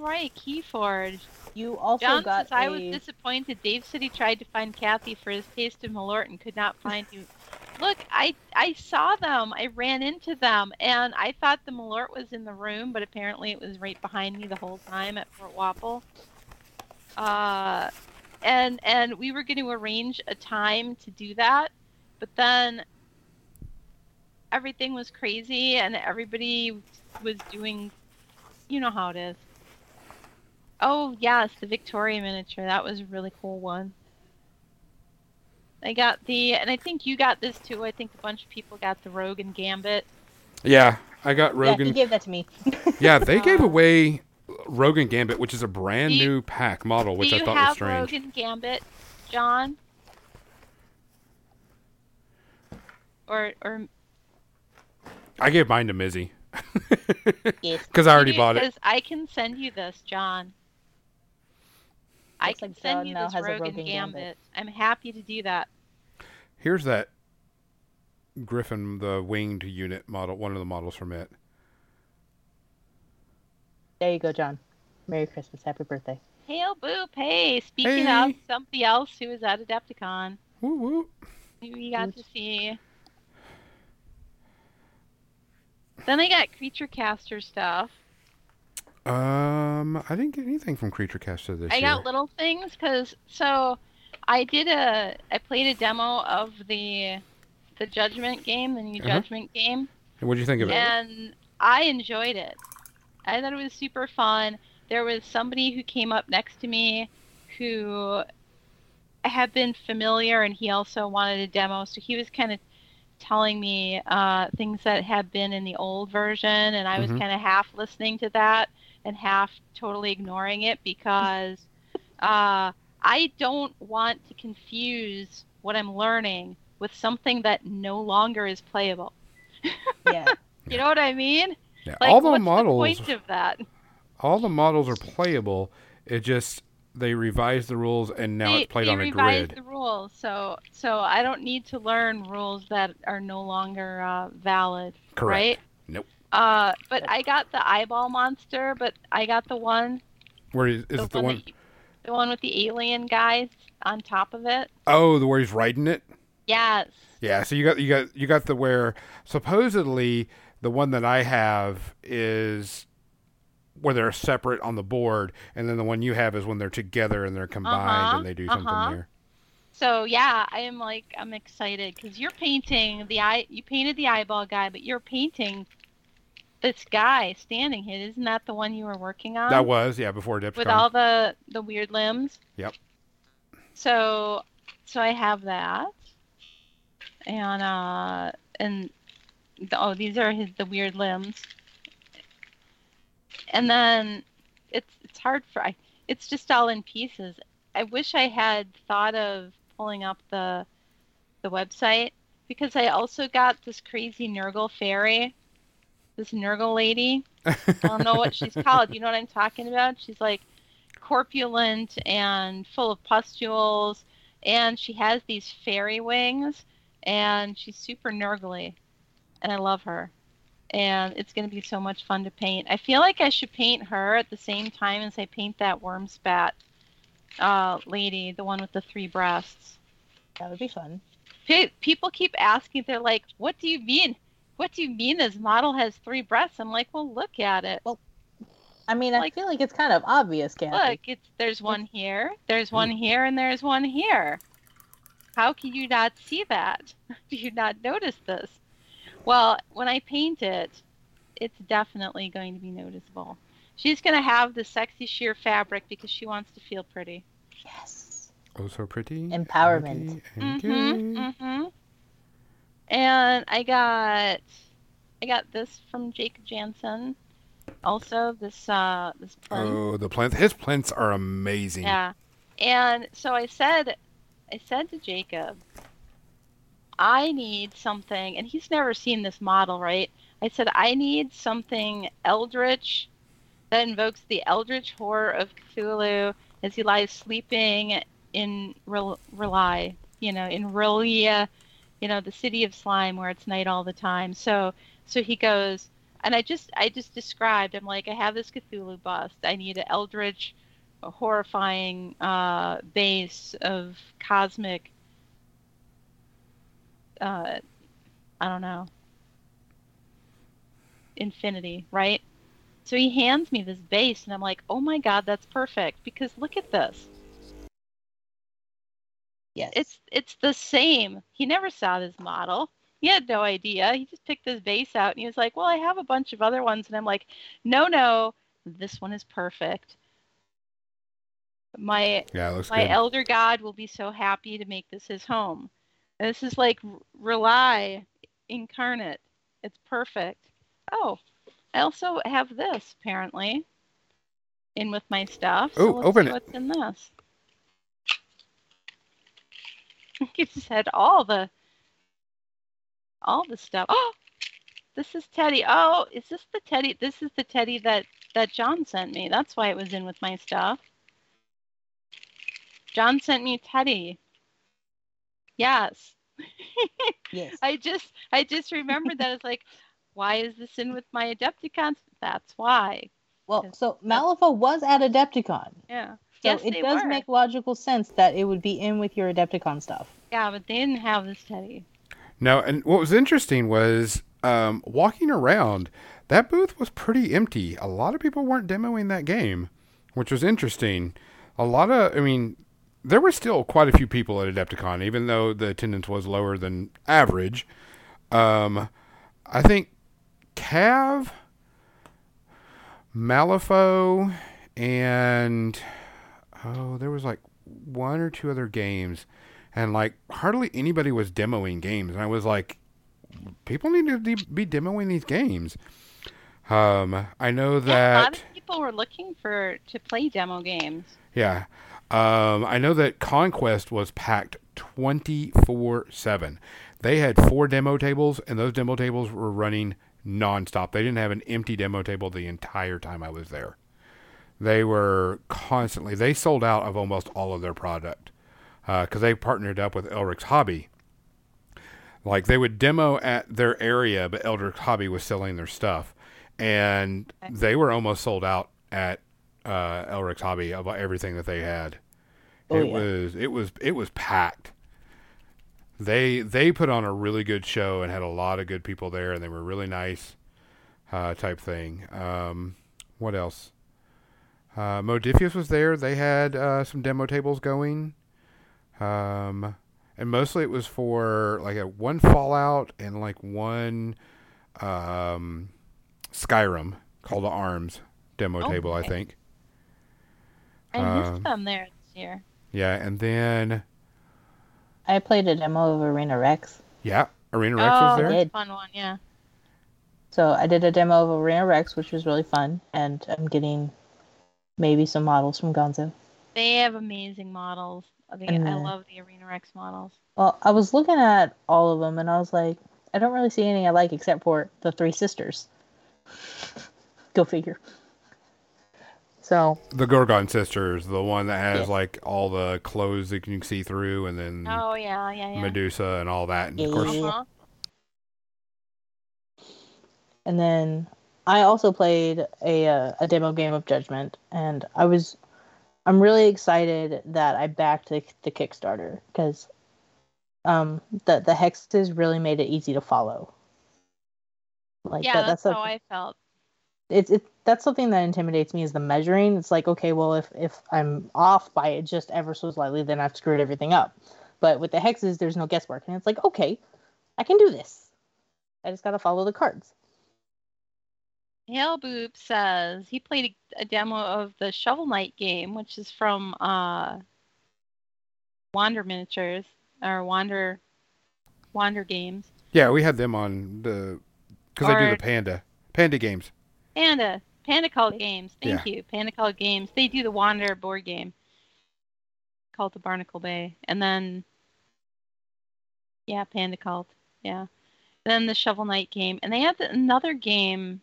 Right, Keyforge. You also John got says I a- was disappointed. Dave said he tried to find Kathy for his taste of Malort and could not find you. Look, I I saw them. I ran into them, and I thought the Malort was in the room, but apparently it was right behind me the whole time at Fort Wappel. Uh, and and we were going to arrange a time to do that, but then everything was crazy, and everybody was doing, you know how it is. Oh yes, the Victoria miniature. That was a really cool one. I got the, and I think you got this too. I think a bunch of people got the Rogue and Gambit. Yeah, I got Rogue. Yeah, he Rogan. gave that to me. Yeah, they gave away Rogan Gambit, which is a brand you- new pack model, which I thought was strange. have strange. Rogue and Gambit, John? Or or I gave mine to Mizzy Yes. because I already bought it. Because I can send you this, John. I can like send John you now this has a Rogue, Rogue and and Gambit. Gambit. I'm happy to do that. Here's that Griffin, the winged unit model, one of the models from it. There you go, John. Merry Christmas. Happy birthday. Hale Boop! Hey, speaking Hey. of somebody else who was at Adepticon, Woo woo. who we got to see. Then I got Creature Caster stuff. Um, I didn't get anything from Creature Caster this I year. got little things because so I did a I played a demo of the the Judgment game, the new Uh-huh. Judgment game, And What'd you think of it? and I enjoyed it. I thought it was super fun. There was somebody who came up next to me who had been familiar, and he also wanted a demo, so he was kind of telling me uh, things that had been in the old version, and I was Mhm. kind of half listening to that and half totally ignoring it because uh, I don't want to confuse what I'm learning with something that no longer is playable. Yeah. You know what I mean? Yeah, Like, all the what's models, the point of that? all the models are playable. It just they revised the rules and now they, it's played on a grid. revised grid. the rules, so so I don't need to learn rules that are no longer uh, valid. Correct. Right? Nope. Uh, but I got the eyeball monster, but I got the one, Where is, is the it the one, one that the one with the alien guys on top of it. oh the where he's riding it? Yes. Yeah, so you got you got you got the where supposedly the one that I have is where they're separate on the board, and then the one you have is when they're together and they're combined Uh-huh, and they do something uh-huh. there. So yeah, I am like I'm excited because you're painting the eye. You painted the eyeball guy, but you're painting this guy standing here. Isn't that the one you were working on? that was yeah before Dipscom. Um, with all the the weird limbs. Yep. So so I have that, and uh and the, oh these are his the weird limbs, and then it's it's hard for I it's just all in pieces. I wish I had thought of pulling up the the website because I also got this crazy Nurgle fairy, this Nurgle lady. I don't know what she's called. You know what I'm talking about? She's like corpulent and full of pustules, and she has these fairy wings, and she's super nurgly, and I love her. And it's going to be so much fun to paint. I feel like I should paint her at the same time as I paint that worm spat uh, lady, the one with the three breasts. That would be fun. Pe- People keep asking, they're like, "What do you mean? What do you mean this model has three breasts?" I'm like, "Well, look at it. Well, I mean, I feel like it's kind of obvious, Kathy. Look, it's there's one here, there's one here, and there's one here. How can you not see that? Do you not notice this? Well, when I paint it, it's definitely going to be noticeable. She's going to have the sexy sheer fabric because she wants to feel pretty. Yes. Oh, so pretty. Empowerment. happy, and Mhm, gay. mhm. And I got, I got this from Jacob Jansen. Also, this uh, this plinth. Oh, the plinth. His plinths are amazing. Yeah. And so I said I said to Jacob, I need something and he's never seen this model, right? I said I need something eldritch that invokes the eldritch horror of Cthulhu as he lies sleeping in Rel- Rely. you know, in R'lyeh, you know, the city of slime where it's night all the time. So so he goes, and I just I just described. I'm like, I have this Cthulhu bust. I need an eldritch, a horrifying uh, base of cosmic. Uh, I don't know. Infinity, right? So he hands me this base, and I'm like, oh my god, that's perfect because look at this. Yes. It's it's the same. He never saw this model. He had no idea. He just picked this base out and he was like, Well, I have a bunch of other ones. And I'm like, No, no, this one is perfect. My Yeah, my good. elder god will be so happy to make this his home. And this is like R'lyeh incarnate. It's perfect. Oh, I also have this apparently in with my stuff. Oh, open see it. What's in this? He just had all the all the stuff. Oh, this is Teddy. Oh, is this the Teddy? This is the Teddy that that John sent me. That's why it was in with my stuff. John sent me Teddy. Yes. yes. I just I just remembered that it's like, why is this in with my Adepticons? That's why. Well, so Malifaux was at Adepticon. Yeah. So yes, it they does were. make logical sense that it would be in with your Adepticon stuff. Yeah, but they didn't have this Teddy. No, and what was interesting was um, walking around. That booth was pretty empty. A lot of people weren't demoing that game, which was interesting. A lot of, I mean, there were still quite a few people at Adepticon, even though the attendance was lower than average. Um, I think Cav, Malifaux, and oh, there was like one or two other games, and like hardly anybody was demoing games, and I was like, people need to be demoing these games. Um, I know Yeah, a lot that of people were looking for to play demo games. yeah, um, I know that Conquest was packed twenty four seven. They had four demo tables, and those demo tables were running nonstop. They didn't have an empty demo table the entire time I was there. They were constantly. They sold out of almost all of their product because they partnered up with Elric's Hobby. Like they would demo at their area, but Elric's Hobby was selling their stuff, and they were almost sold out at uh, Elric's Hobby of everything that they had. Oh, it yeah. was it was it was packed. They they put on a really good show and had a lot of good people there, and they were really nice, uh, type thing. Um, what else? Uh, Modiphius was there. They had uh, some demo tables going, um, and mostly it was for like a one Fallout and like one um, Skyrim Call to Arms demo Oh, table. I think. I missed Um, them there this year. Yeah, and then I played a demo of Arena Rex. yeah, Arena Rex oh, was there. did. that's fun one, yeah. So I did a demo of Arena Rex, which was really fun, and I'm getting maybe some models from Gonzo. They have amazing models. I think And, I uh, love the Arena Rex models. Well, I was looking at all of them, and I was like, I don't really see any I like except for the three sisters. Go figure. So The Gorgon sisters, the one that has Yes. like all the clothes that you can see through, and then Oh yeah, yeah, yeah. Medusa and all that. And of course, Uh-huh. And then I also played a uh, a demo game of Judgment, and I was I'm really excited that I backed the, the Kickstarter because um the the hexes really made it easy to follow. Like yeah, that, that's, that's how I felt. it's it that's something that intimidates me is the measuring. It's like okay, well if if I'm off by it just ever so slightly, then I've screwed everything up. But with the hexes, there's no guesswork, and it's like okay, I can do this. I just gotta follow the cards. Hale Boop says he played a, a demo of the Shovel Knight game, which is from uh, Wander Miniatures or Wander Wander Games. yeah, we had them on the because they do the Panda Panda games. Panda Panda Cult Games. Thank you, Panda Cult Games. They do the Wander board game called the Barnacle Bay, and then yeah, Panda Cult. Yeah, then the Shovel Knight game, and they have another game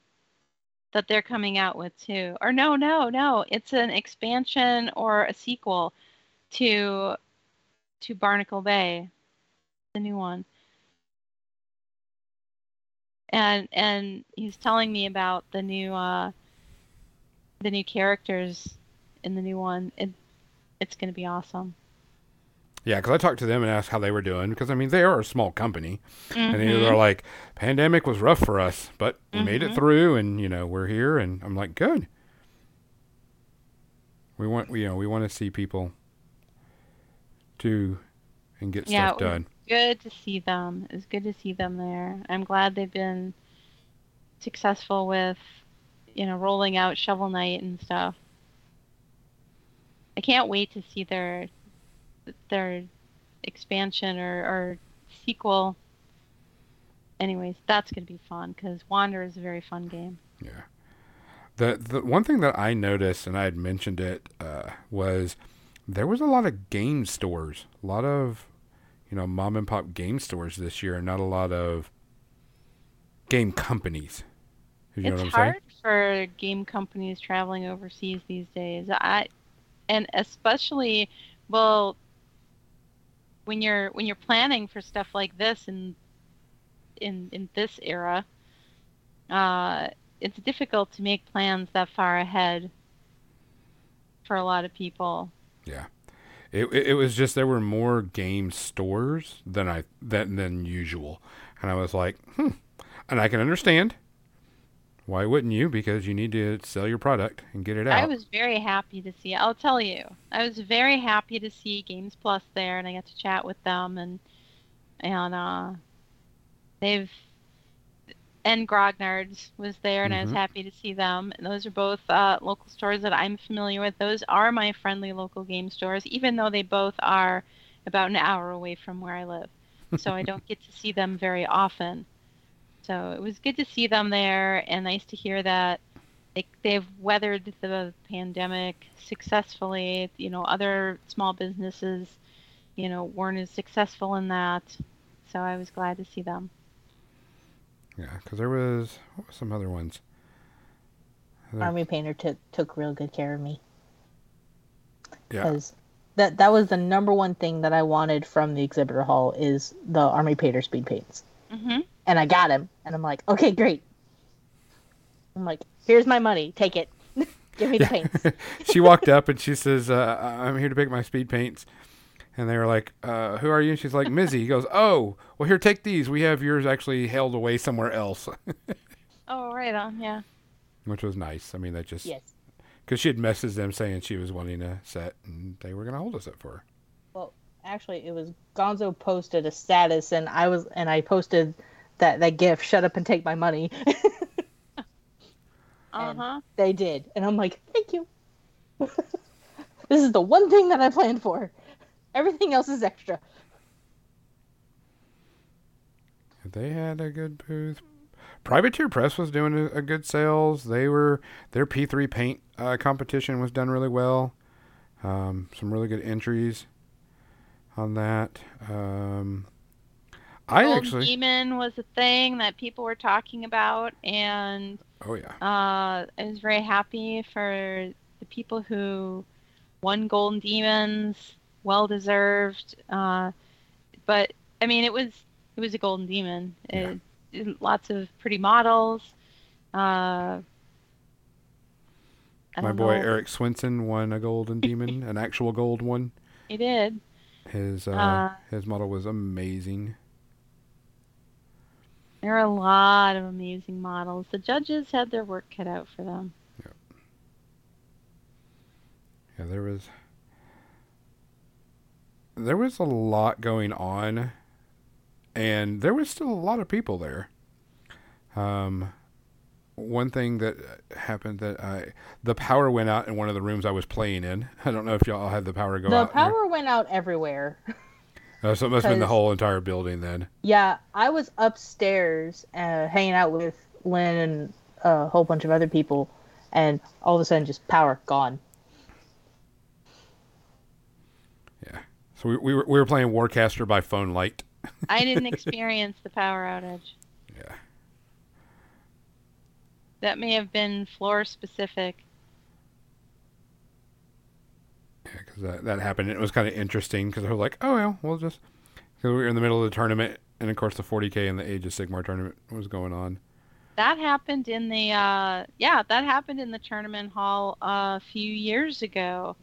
that they're coming out with too. Or no, no, no, it's an expansion or a sequel to to Barnacle Bay, the new one. And and he's telling me about the new uh, the new characters in the new one. It it's going to be awesome. Yeah, because I talked to them and asked how they were doing. Because I mean, they are a small company, and Mhm. they're like, "Pandemic was rough for us, but we made it Mhm. through, and you know, we're here." And I'm like, "Good." We want, you know, we want to see people do and get Yeah, stuff done. good to see them. It's good to see them there. I'm glad they've been successful with, you know, rolling out Shovel Knight and stuff. I can't wait to see their their expansion or, or sequel. Anyways, that's gonna be fun because Wander is a very fun game. Yeah. The the one thing that I noticed, and I had mentioned it, uh, was there was a lot of game stores, a lot of you know mom and pop game stores this year, and not a lot of game companies. You know it's what I'm hard for game companies traveling overseas these days. I and especially well when you're when you're planning for stuff like this in in in this era, uh, it's difficult to make plans that far ahead for a lot of people. Yeah. It, it was just there were more game stores than I than than usual, and I was like, hmm, and I can understand. Why wouldn't you? Because you need to sell your product and get it out. I was very happy to see. I'll tell you, I was very happy to see Games Plus there, and I got to chat with them, and and uh, they've and Grognard's was there, and I was Mhm. happy to see them. And those are both uh, local stores that I'm familiar with. Those are my friendly local game stores, even though they both are about an hour away from where I live, so I don't get to see them very often. So it was good to see them there, and nice to hear that they, they've weathered the pandemic successfully. You know, other small businesses, you know, weren't as successful in that. So I was glad to see them. yeah, because there was what were some other ones. There- Army Painter took took real good care of me yeah, because that that was the number one thing that I wanted from the exhibitor hall is the Army Painter speed paints, hmm and I got him, and I'm like, okay, great. I'm like, here's my money, take it, give me the paints. she walked up and she says, uh, "I'm here to pick my speed paints." And they were like, uh, "Who are you?" And she's like, "Mizzy." He goes, "Oh, well, here, take these. We have yours actually held away somewhere else," Oh, right on. Yeah. which was nice. I mean, that just yes. because she had messaged them saying she was wanting a set and they were going to hold us up for her. Well, actually, it was Gonzo posted a status, and I was and I posted that that gif. Shut up and take my money. Uh huh. they did, and I'm like, thank you. this is the one thing that I planned for. Everything else is extra. They had a good booth. Privateer Press was doing a, a good sales. They were their P3 paint uh, competition was done really well. Um, some really good entries on that. Um, I Gold actually, Demon was a thing that people were talking about, and oh yeah, uh, I was very happy for the people who won Golden Demons. Well deserved. Uh, but I mean, it was it was a Golden Demon. It, it- lots of pretty models. Uh, my boy know. Eric Swinson won a golden demon, an actual gold one. He did. His uh, Uh, his model was amazing. There are a lot of amazing models. The judges had their work cut out for them. Yeah, there was there was a lot going on, and there was still a lot of people there. Um, one thing that happened that I the power went out in one of the rooms I was playing in. I don't know if y'all had the power go the out. in there. power went out everywhere. Uh, so it must have been the whole entire building then. Yeah, I was upstairs uh, hanging out with Lynn and a whole bunch of other people, and all of a sudden, just power gone. Yeah, so we, we were we were playing Warcaster by phone light. I didn't experience the power outage. Yeah. That may have been floor specific. Yeah, because that that happened. It was kind of interesting because I was like, oh well, we'll just because we were in the middle of the tournament, and of course the 40k and the Age of Sigmar tournament was going on. That happened in the uh, yeah, that happened in the tournament hall a few years ago,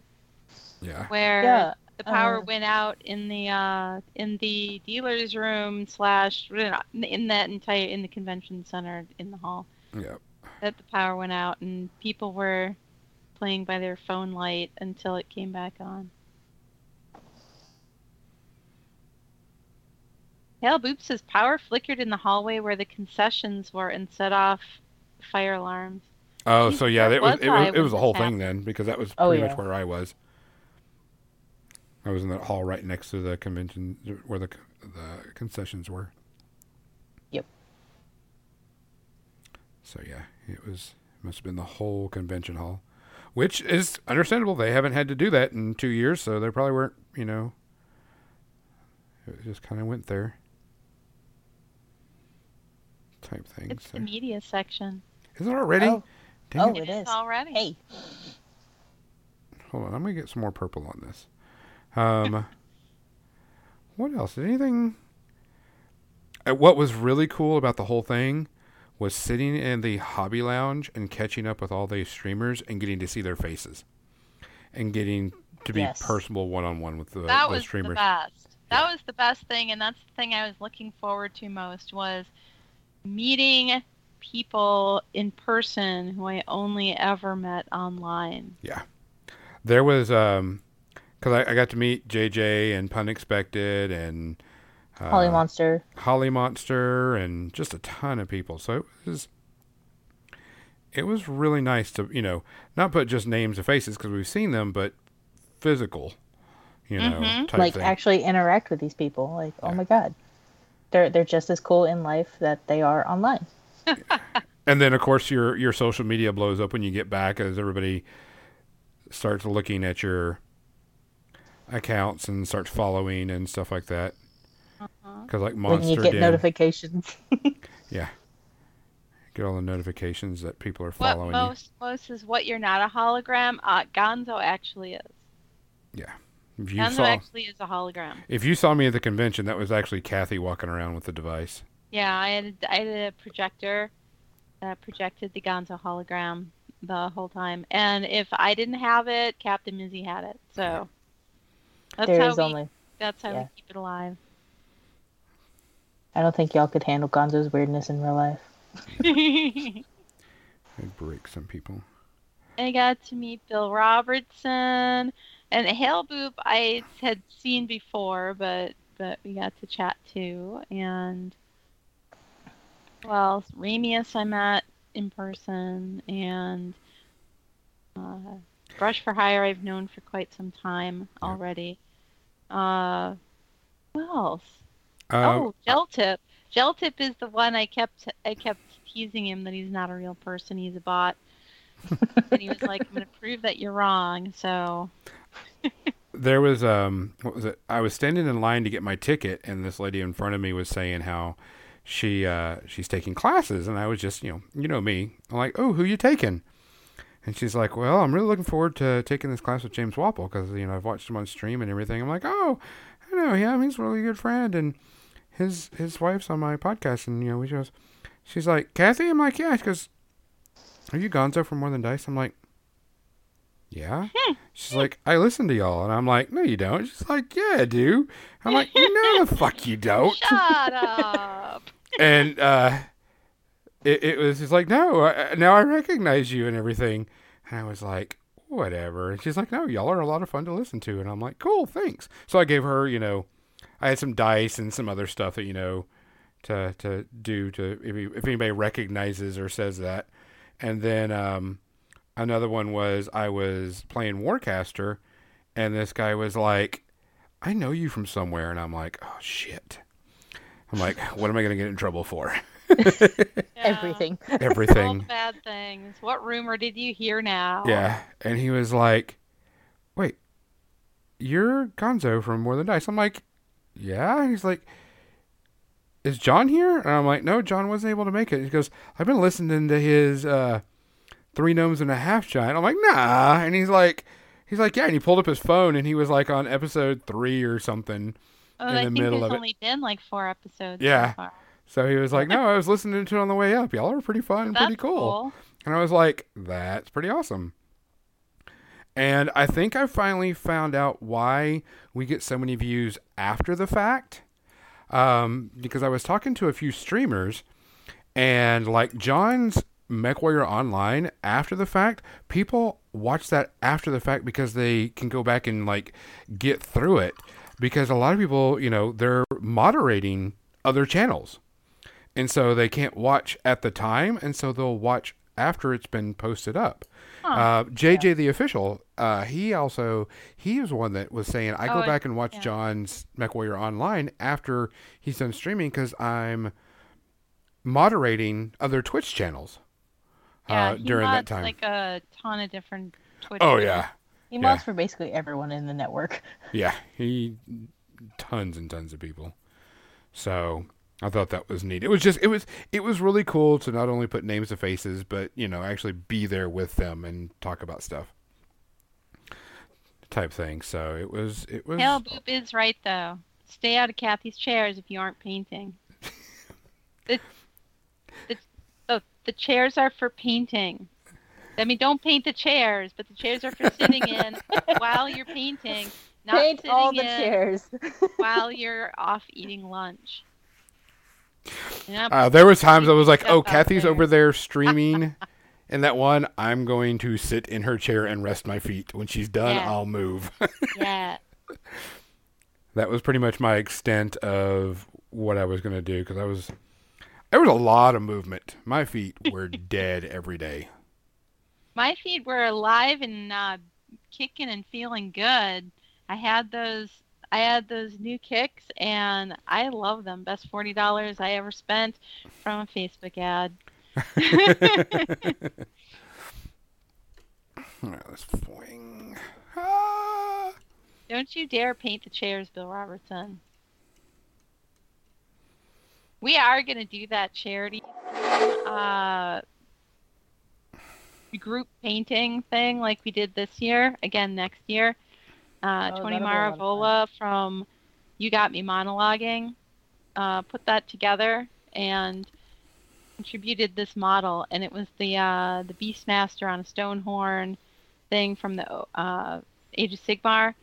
Yeah, where Yeah. the power uh, went out in the uh, in the dealer's room slash in that entire in the convention center in the hall. yeah. That the power went out and people were playing by their phone light until it came back on. Hale Boop says power flickered in the hallway where the concessions were and set off fire alarms. Oh, Jeez, so yeah, it was was it I was it was a this whole thing then because that was Oh, pretty yeah. much where I was. I was in that hall right next to the convention where the the concessions were. Yep. So yeah, it was must have been the whole convention hall, which is understandable. They haven't had to do that in two years, so they probably weren't. You know, it just kind of went there. Type thing. It's So. the media section. Is it already? Oh. Dang Oh, it. it is. already. Hey, Hold on, I'm gonna get some more purple on this. Um, what else? Anything? Uh, what was really cool about the whole thing was sitting in the hobby lounge and catching up with all the streamers and getting to see their faces, and getting to be Yes. personal one on one with the, that was streamers. the best. That Yeah. was the best thing, and that's the thing I was looking forward to most was meeting people in person who I only ever met online. Yeah, there was um, because I, I got to meet JJ and Pun Expected and Holly Monster. Holly Monster and just a ton of people. So it was it was really nice to you know not put just names and faces because we've seen them, but physical, you know, Mhm. type Like thing. actually interact with these people. Like, Yeah. oh my god, they're they're just as cool in life that they are online. and then of course your your social media blows up when you get back as everybody starts looking at your accounts and starts following and stuff like that. Uh-huh. Because like Monster when you get Den, notifications. Yeah, get all the notifications that people are What following most most is what you're not a hologram. Uh, Gonzo actually is. Yeah. If you Gonzo saw actually is a hologram. if you saw me at the convention, that was actually Kathy walking around with the device. Yeah, I had I had a projector that projected the Gonzo hologram the whole time, and if I didn't have it, Captain Mizzy had it. So that's there how is we only. that's how yeah. we keep it alive. I don't think y'all could handle Gonzo's weirdness in real life. I'd break some people. I got to meet Bill Robertson and Hale Boop I had seen before, but but we got to chat too. And well, Ramius I met in person, and uh, Brush for Hire I've known for quite some time Yeah. already. Uh, who else? Uh, oh, Gel Tip. Gel Tip is the one I kept I kept teasing him that he's not a real person, he's a bot. and he was like, I'm gonna prove that you're wrong. So there was um, what was it? I was standing in line to get my ticket, and this lady in front of me was saying how she uh, she's taking classes, and I was just you know you know me. I'm like, oh, who you taking? And she's like, well, I'm really looking forward to taking this class with James Wappel because you know I've watched him on stream and everything. I'm like, oh, I know him. He's a really good friend, and his his wife's on my podcast, and you know we just. She's like, Kathy. I'm like, yeah. She goes, are you Gonzo from More Than Dice? I'm like, yeah. She's like, I listen to y'all, and I'm like, no, you don't. She's like, yeah, I do. I'm like, no, the fuck you don't. shut up. And uh, it, it was just like, no, I, now I recognize you and everything. And I was like, whatever. And she's like, no, y'all are a lot of fun to listen to. And I'm like, cool, thanks. So I gave her, you know, I had some dice and some other stuff that you know to to do to if, you, if anybody recognizes or says that. And then um, another one was I was playing Warcaster, and this guy was like, "I know you from somewhere," and I'm like, "Oh shit." I'm like, what am I going to get in trouble for? Yeah. Everything. All Everything. bad things. What rumor did you hear now? Yeah. And he was like, wait, you're Gonzo from More Than Dice. I'm like, yeah. He's like, is John here? And I'm like, no, John wasn't able to make it. He goes, I've been listening to his uh, Three Gnomes and a Half Giant. I'm like, nah. And he's like, He's like, yeah, and he pulled up his phone and he was like on episode three or something. Oh, in I the think middle of it. It's only been like four episodes. Yeah. So far. So he was like, no, I was listening to it on the way up. Y'all are pretty fun and pretty cool. And I was like, that's pretty awesome. And I think I finally found out why we get so many views after the fact. Um, because I was talking to a few streamers, and like John's MechWarrior Online after the fact, people watch that after the fact because they can go back and like get through it. Because a lot of people, you know, they're moderating other channels. And so they can't watch at the time, and so they'll watch after it's been posted up. Uh, JJ the official, uh, he also he was one that was saying I go Oh, back and watch yeah. John's MechWarrior online after he's done streaming because I'm moderating other Twitch channels Yeah, uh, he during that mods, time. Like a ton of different Twitch. oh channels. yeah, He Yeah. mods for basically everyone in the network. yeah, he tons and tons of people. So I thought that was neat. It was just it was it was really cool to not only put names to faces, but you know actually be there with them and talk about stuff. Type thing. So it was it was Hale Boop is right though. Stay out of Kathy's chairs if you aren't painting. the, the, oh, the chairs are for painting. I mean, don't paint the chairs, but the chairs are for sitting in while you're painting, not Paint all the in chairs. while you're off eating lunch. Yep. Uh, there was times I was like, "Oh, Kathy's there. over there streaming." In that one, I'm going to sit in her chair and rest my feet. When she's done, Yeah. I'll move. yeah. that was pretty much my extent of what I was going to do because I was there was a lot of movement. My feet were dead every day. My feet were alive and uh, kicking and feeling good. I had those. I had those new kicks, and I love them. Best forty dollars I ever spent from a Facebook ad. All right, let's swing. Ah! Don't you dare paint the chairs, Bill Robertson. We are going to do that charity uh, group painting thing like we did this year, again next year. Uh, Oh, Tony that'll be a lot of Maravola from You Got Me Monologuing uh, put that together and contributed this model, and it was the uh, the Beastmaster on a stone horn thing from the uh, Age of Sigmar,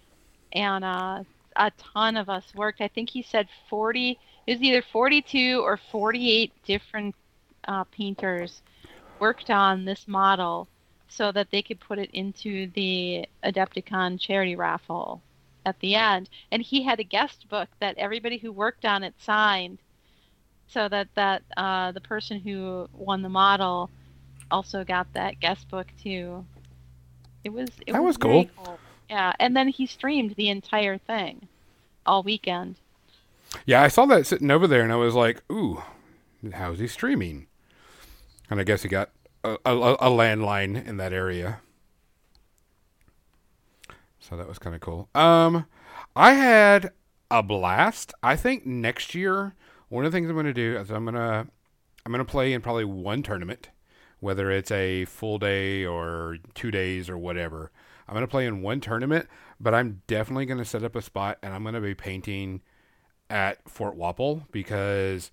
and uh, a ton of us worked. I think he said 40. It was either 42 or 48 different uh, painters worked on this model so that they could put it into the Adepticon charity raffle at the end. And he had a guest book that everybody who worked on it signed, so that that uh, the person who won the model also got that guest book too. It was it That was very cool. cool. Yeah, and then he streamed the entire thing all weekend. Yeah, I saw that sitting over there, and I was like, "Ooh, how's he streaming?" And I guess he got a, a, landline in that area, so that was kind of cool. Um, I had a blast. I think next year, one of the things I'm going to do is I'm gonna I'm gonna play in probably one tournament, whether it's a full day or two days or whatever. I'm gonna play in one tournament, but I'm definitely gonna set up a spot, and I'm gonna be painting at Fort Wappel because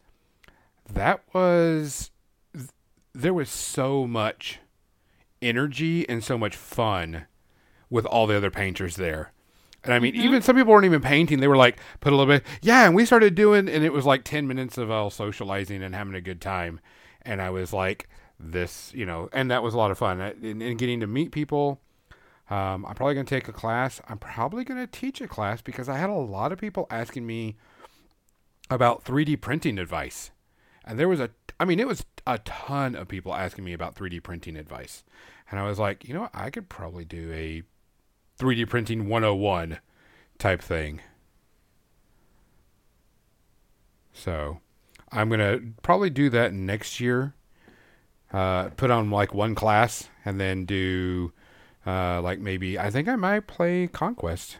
that was there was so much energy and so much fun with all the other painters there. And I mean, even some people weren't even painting. They were like, put a little bit, yeah. And we started doing, and it was like 10 minutes of all socializing and having a good time. And I was like, this, you know, and that was a lot of fun. And, and getting to meet people. Um, I'm probably going to take a class. I'm probably going to teach a class because I had a lot of people asking me about 3D printing advice. And there was a, I mean, it was a ton of people asking me about 3D printing advice. And I was like, you know what? I could probably do a 3D printing 101 type thing. So I'm going to probably do that next year. Uh, put on like one class and then do uh, like maybe, I think I might play Conquest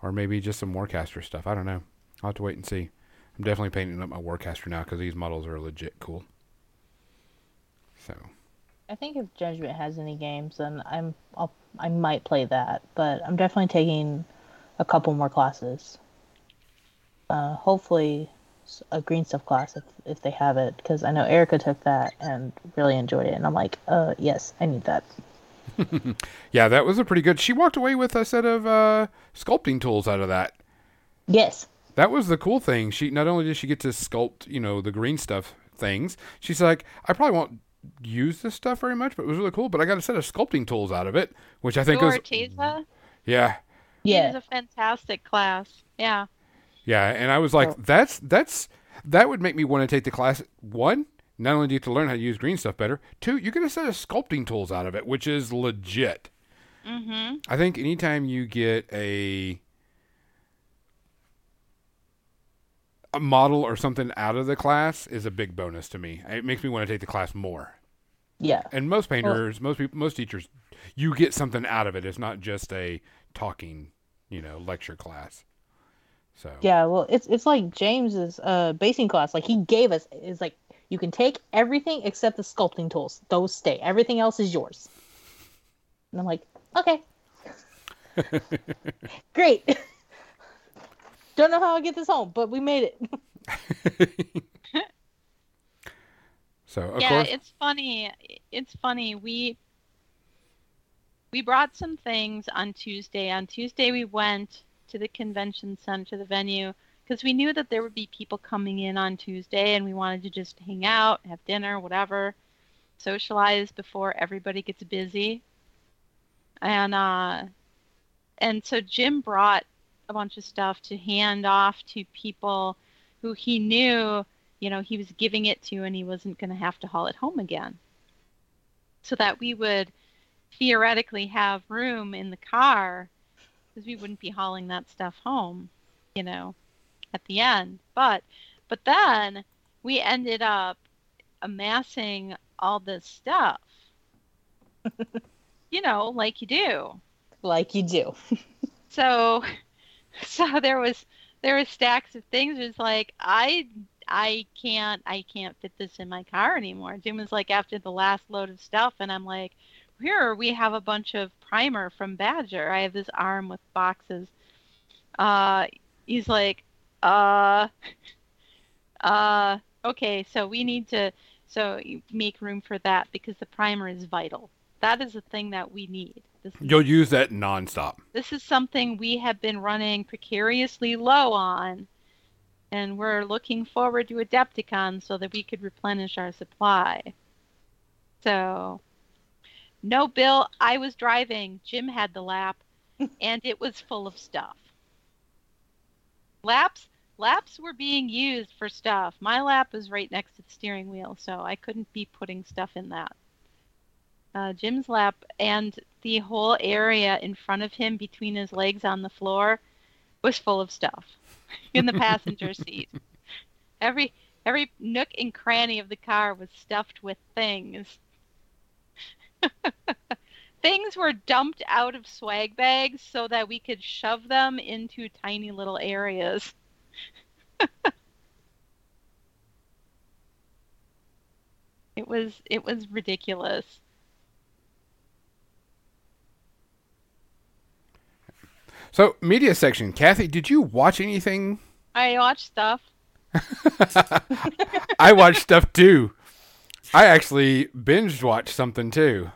or maybe just some Warcaster stuff. I don't know. I'll have to wait and see. I'm definitely painting up my Warcaster now because these models are legit cool. So, I think if Judgment has any games, then I'm I'll, I might play that. But I'm definitely taking a couple more classes. Uh, hopefully, a green stuff class if if they have it, because I know Erica took that and really enjoyed it, and I'm like, uh, yes, I need that. Yeah, that was a pretty good. She walked away with a set of uh, sculpting tools out of that. Yes. That was the cool thing. She not only did she get to sculpt, you know, the green stuff things. She's like, I probably won't use this stuff very much, but it was really cool. But I got a set of sculpting tools out of it, which I think was Orteza. yeah, It was a fantastic class. Yeah. yeah. And I was like, Oh. that's that's that would make me want to take the class. One, not only do you get to learn how to use green stuff better. Two, you get a set of sculpting tools out of it, which is legit. Mm-hmm. I think anytime you get a a model or something out of the class is a big bonus to me. It makes me want to take the class more. Yeah. And most painters, most people, most teachers, you get something out of it. It's not just a talking, you know, lecture class. So Yeah, well, it's it's like James's uh basing class. Like he gave us is like you can take everything except the sculpting tools. Those stay. Everything else is yours. And I'm like, okay, great. Don't know how I get this home, but we made it. so of yeah, course, it's funny. It's funny. We we brought some things on Tuesday. On Tuesday, we went to the convention center, the venue, because we knew that there would be people coming in on Tuesday, and we wanted to just hang out, have dinner, whatever, socialize before everybody gets busy. And uh, and so Jim brought a bunch of stuff to hand off to people who he knew you know, he was giving it to and he wasn't going to have to haul it home again. So that we would theoretically have room in the car because we wouldn't be hauling that stuff home, you know, at the end. But but then we ended up amassing all this stuff. you know, like you do. like you do. So so there was there was stacks of things. It was like I I can't I can't fit this in my car anymore. Jim was like after the last load of stuff and I'm like, here we have a bunch of primer from Badger. I have this arm with boxes. Uh he's like, uh uh okay, so we need to so make room for that because the primer is vital. That is the thing that we need. This you'll use that nonstop. this is something we have been running precariously low on, and we're looking forward to Adepticon so that we could replenish our supply. So, no, Bill, I was driving. Jim had the lap, and it was full of stuff. Laps, laps were being used for stuff. My lap was right next to the steering wheel, so I couldn't be putting stuff in that. Uh, Jim's lap and the whole area in front of him between his legs on the floor was full of stuff in the passenger seat. Every every nook and cranny of the car was stuffed with things. things were dumped out of swag bags so that we could shove them into tiny little areas. it was it was ridiculous. So media section, Kathy, did you watch anything? I watched stuff. I watched stuff too. I actually binge watched something too.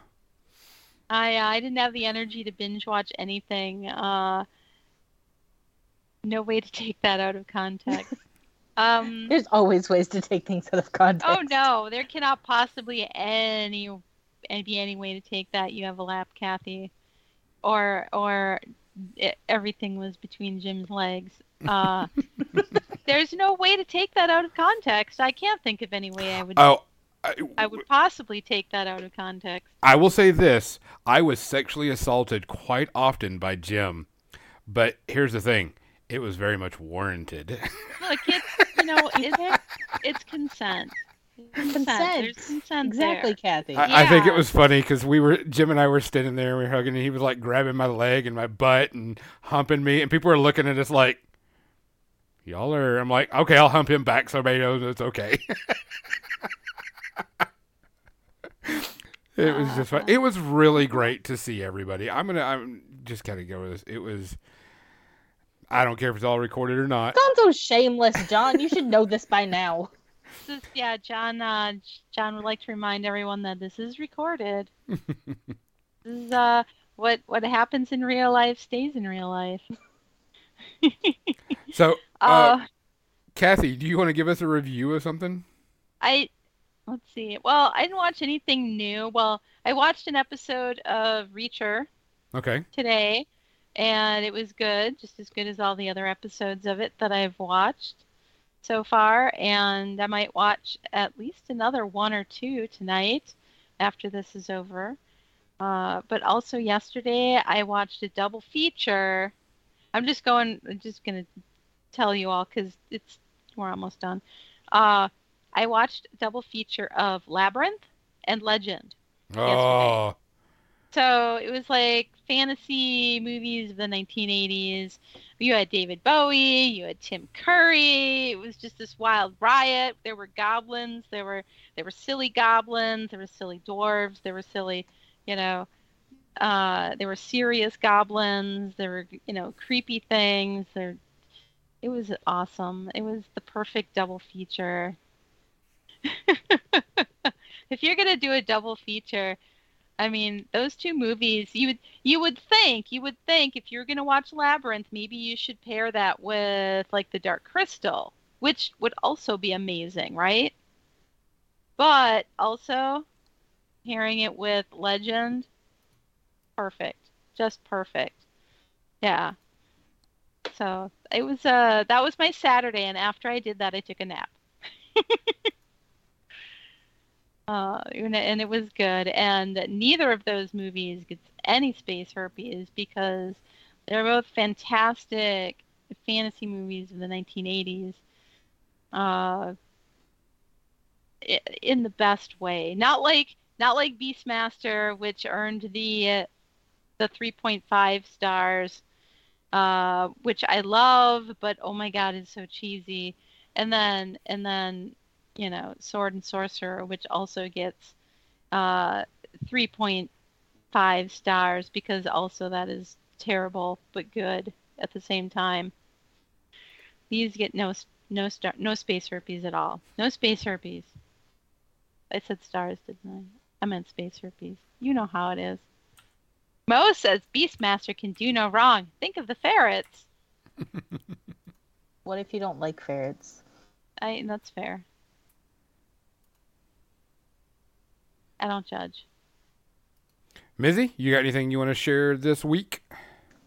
I uh, I didn't have the energy to binge watch anything. Uh, no way to take that out of context. um, There's always ways to take things out of context. oh no, there cannot possibly any and be any way to take that. You have a lap, Kathy, or or e- everything was between Jim's legs. Uh, there's no way to take that out of context. I can't think of any way I would Oh, I, I would possibly take that out of context. I will say this: I was sexually assaulted quite often by Jim, but here's the thing: it was very much warranted. Look, it's you know, it's it's consent. Consent. There's consent exactly, there. Kathy. I, I think it was funny because we were Jim and I were standing there, and we were hugging, and he was like grabbing my leg and my butt and humping me, and people were looking at us like, "Y'all are." I'm like, "Okay, I'll hump him back so everybody knows it's okay." It was just fun. It was really great to see everybody. I'm gonna. I'm just gotta go with this. It was. I don't care if it's all recorded or not. Sounds so shameless, John. You should know this by now. This is, yeah, John. Uh, John would like to remind everyone that this is recorded. this is uh, what what happens in real life stays in real life. So, uh, Uh, Kathy, do you want to give us a review of something? I let's see. Well, I didn't watch anything new. Well, I watched an episode of Reacher Okay. today, and it was good, just as good as all the other episodes of it that I've watched so far. And I might watch at least another one or two tonight after this is over. Uh, but also yesterday, I watched a double feature. I'm just going, I'm just gonna tell you all because it's we're almost done. Uh, I watched a double feature of Labyrinth and Legend. Oh, So it was like fantasy movies of the 1980s. You had David Bowie, you had Tim Curry. It was just this wild riot. There were goblins. There were there were silly goblins. There were silly dwarves. There were silly, you know, uh, there were serious goblins. There were you know creepy things. There, it was awesome. It was the perfect double feature. if you're gonna do a double feature, I mean, those two movies, you would you would think, you would think if you're going to watch Labyrinth, maybe you should pair that with like The Dark Crystal, which would also be amazing, right? But also pairing it with Legend, perfect. Just perfect. Yeah. So, it was uh that was my Saturday and after I did that I took a nap. Uh, and it- was good. And neither of those movies gets any space herpes because they're both fantastic fantasy movies of the 1980s. Uh, in the best way, not like not like Beastmaster, which earned the the 3.5 stars, uh, which I love, but oh my god, it's so cheesy. And then and then you know, Sword and Sorcerer, which also gets uh, 3.5 stars because also that is terrible but good at the same time. These get no no star no space herpes at all. No space herpes. I said stars, didn't I? I meant space herpes. You know how it is. Mo says Beastmaster can do no wrong. Think of the ferrets. What if you don't like ferrets? I that's fair. I don't judge. Mizzy, you got anything you want to share this week?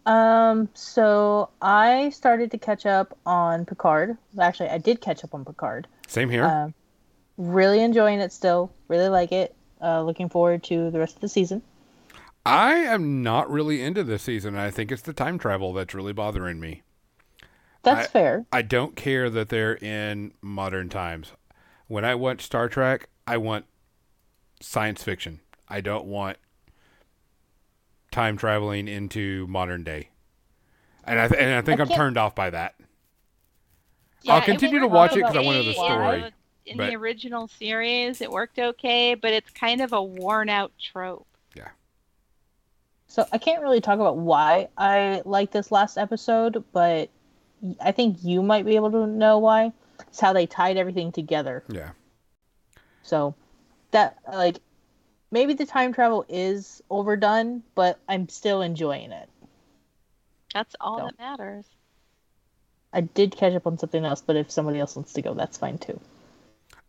Um, so I started to catch up on Picard. Actually, I did catch up on Picard. Same here. Um, really enjoying it still. Really like it. Uh, looking forward to the rest of the season. I am not really into this season. I think it's the time travel that's really bothering me. That's I- fair. I don't care that they're in modern times. When I watch Star Trek, I want science fiction. I don't want time traveling into modern day. And I, th- and I think I I'm turned off by that. Yeah, I'll continue to watch it because I want to know the story, uh, In but- the original series, it worked okay, but it's kind of a worn out trope. Yeah. So I can't really talk about why I like this last episode, but I think you might be able to know why. It's how they tied everything together. Yeah. So that like maybe the time travel is overdone, but I'm still enjoying it. That's all So. that matters. I did catch up on something else, but if somebody else wants to go, that's fine too.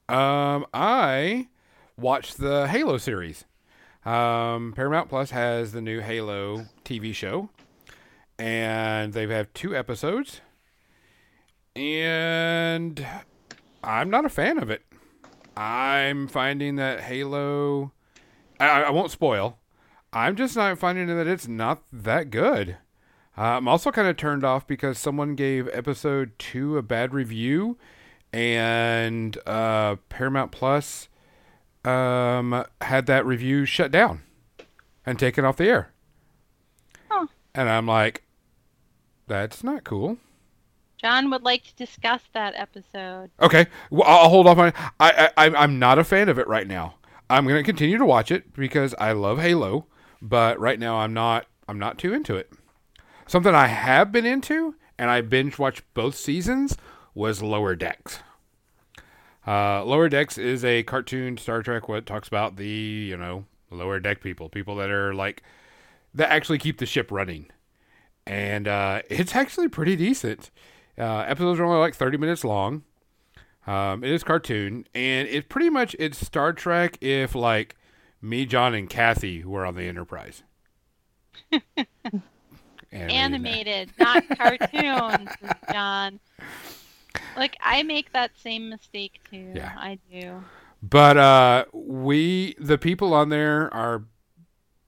Um, I watched the Halo series. Um, Paramount Plus has the new Halo TV show, and they have had two episodes. And I'm not a fan of it. I'm finding that Halo. I, I won't spoil. I'm just not finding that it's not that good. Uh, I'm also kind of turned off because someone gave episode two a bad review, and uh, Paramount Plus um, had that review shut down and taken off the air. Huh. And I'm like, that's not cool. John would like to discuss that episode. Okay, well, I'll hold off on. I, I, I'm- I'm not a fan of it right now. I'm going to continue to watch it because I love Halo, but right now I'm not I'm not too into it. Something I have been into and I binge watched both seasons was Lower Decks. Uh, Lower Decks is a cartoon Star Trek what talks about the, you know, lower deck people, people that are like that actually keep the ship running. And uh, it's actually pretty decent. Uh, episodes are only like 30 minutes long. Um, it is cartoon, and it pretty much it's Star Trek if like me, John, and Kathy were on the Enterprise. Animated, not cartoons, John. Like I make that same mistake too. Yeah. I do. But uh, we, the people on there are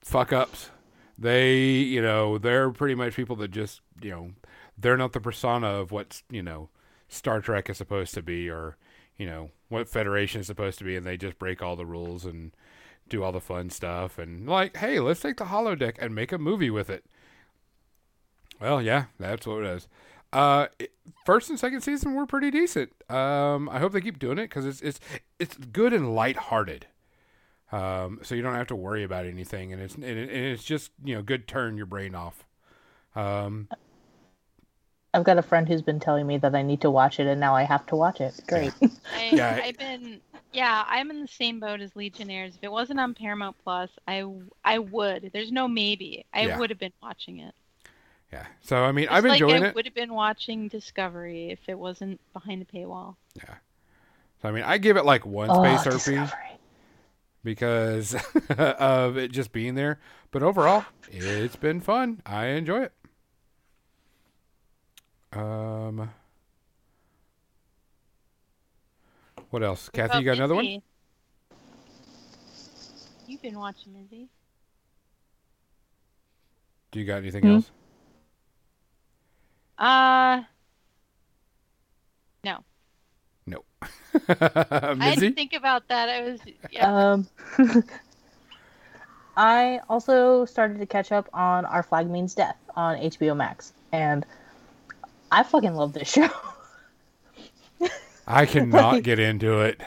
fuck ups. They, you know, they're pretty much people that just, you know, they're not the persona of what you know, Star Trek is supposed to be or, you know, what Federation is supposed to be. And they just break all the rules and do all the fun stuff. And like, hey, let's take the holodeck and make a movie with it. Well, yeah, that's what it is. Uh, first and second season were pretty decent. Um, I hope they keep doing it because it's it's it's good and lighthearted. Um, so you don't have to worry about anything, and it's and, it, and it's just you know good turn your brain off. Um, I've got a friend who's been telling me that I need to watch it, and now I have to watch it. Great. I, Yeah. I've been, yeah, I'm in the same boat as Legionnaires. If it wasn't on Paramount Plus, I, I would. There's no maybe. I Yeah. would have been watching it. yeah. So I mean, Just I'm like enjoying I it. would have been watching Discovery if it wasn't behind the paywall. Yeah. So I mean, I give it like one Oh, space RP Discovery. because of it just being there. But overall, it's been fun. I enjoy it. Um, what else? What Kathy, you got about another one? You've been watching Mizzy. Do you got anything Hmm? else? Uh, no. No. I had to Mizzy? think about that. I was, yeah. Um, I also started to catch up on Our Flag Means Death on HBO Max, and I fucking love this show. I cannot Like- get into it.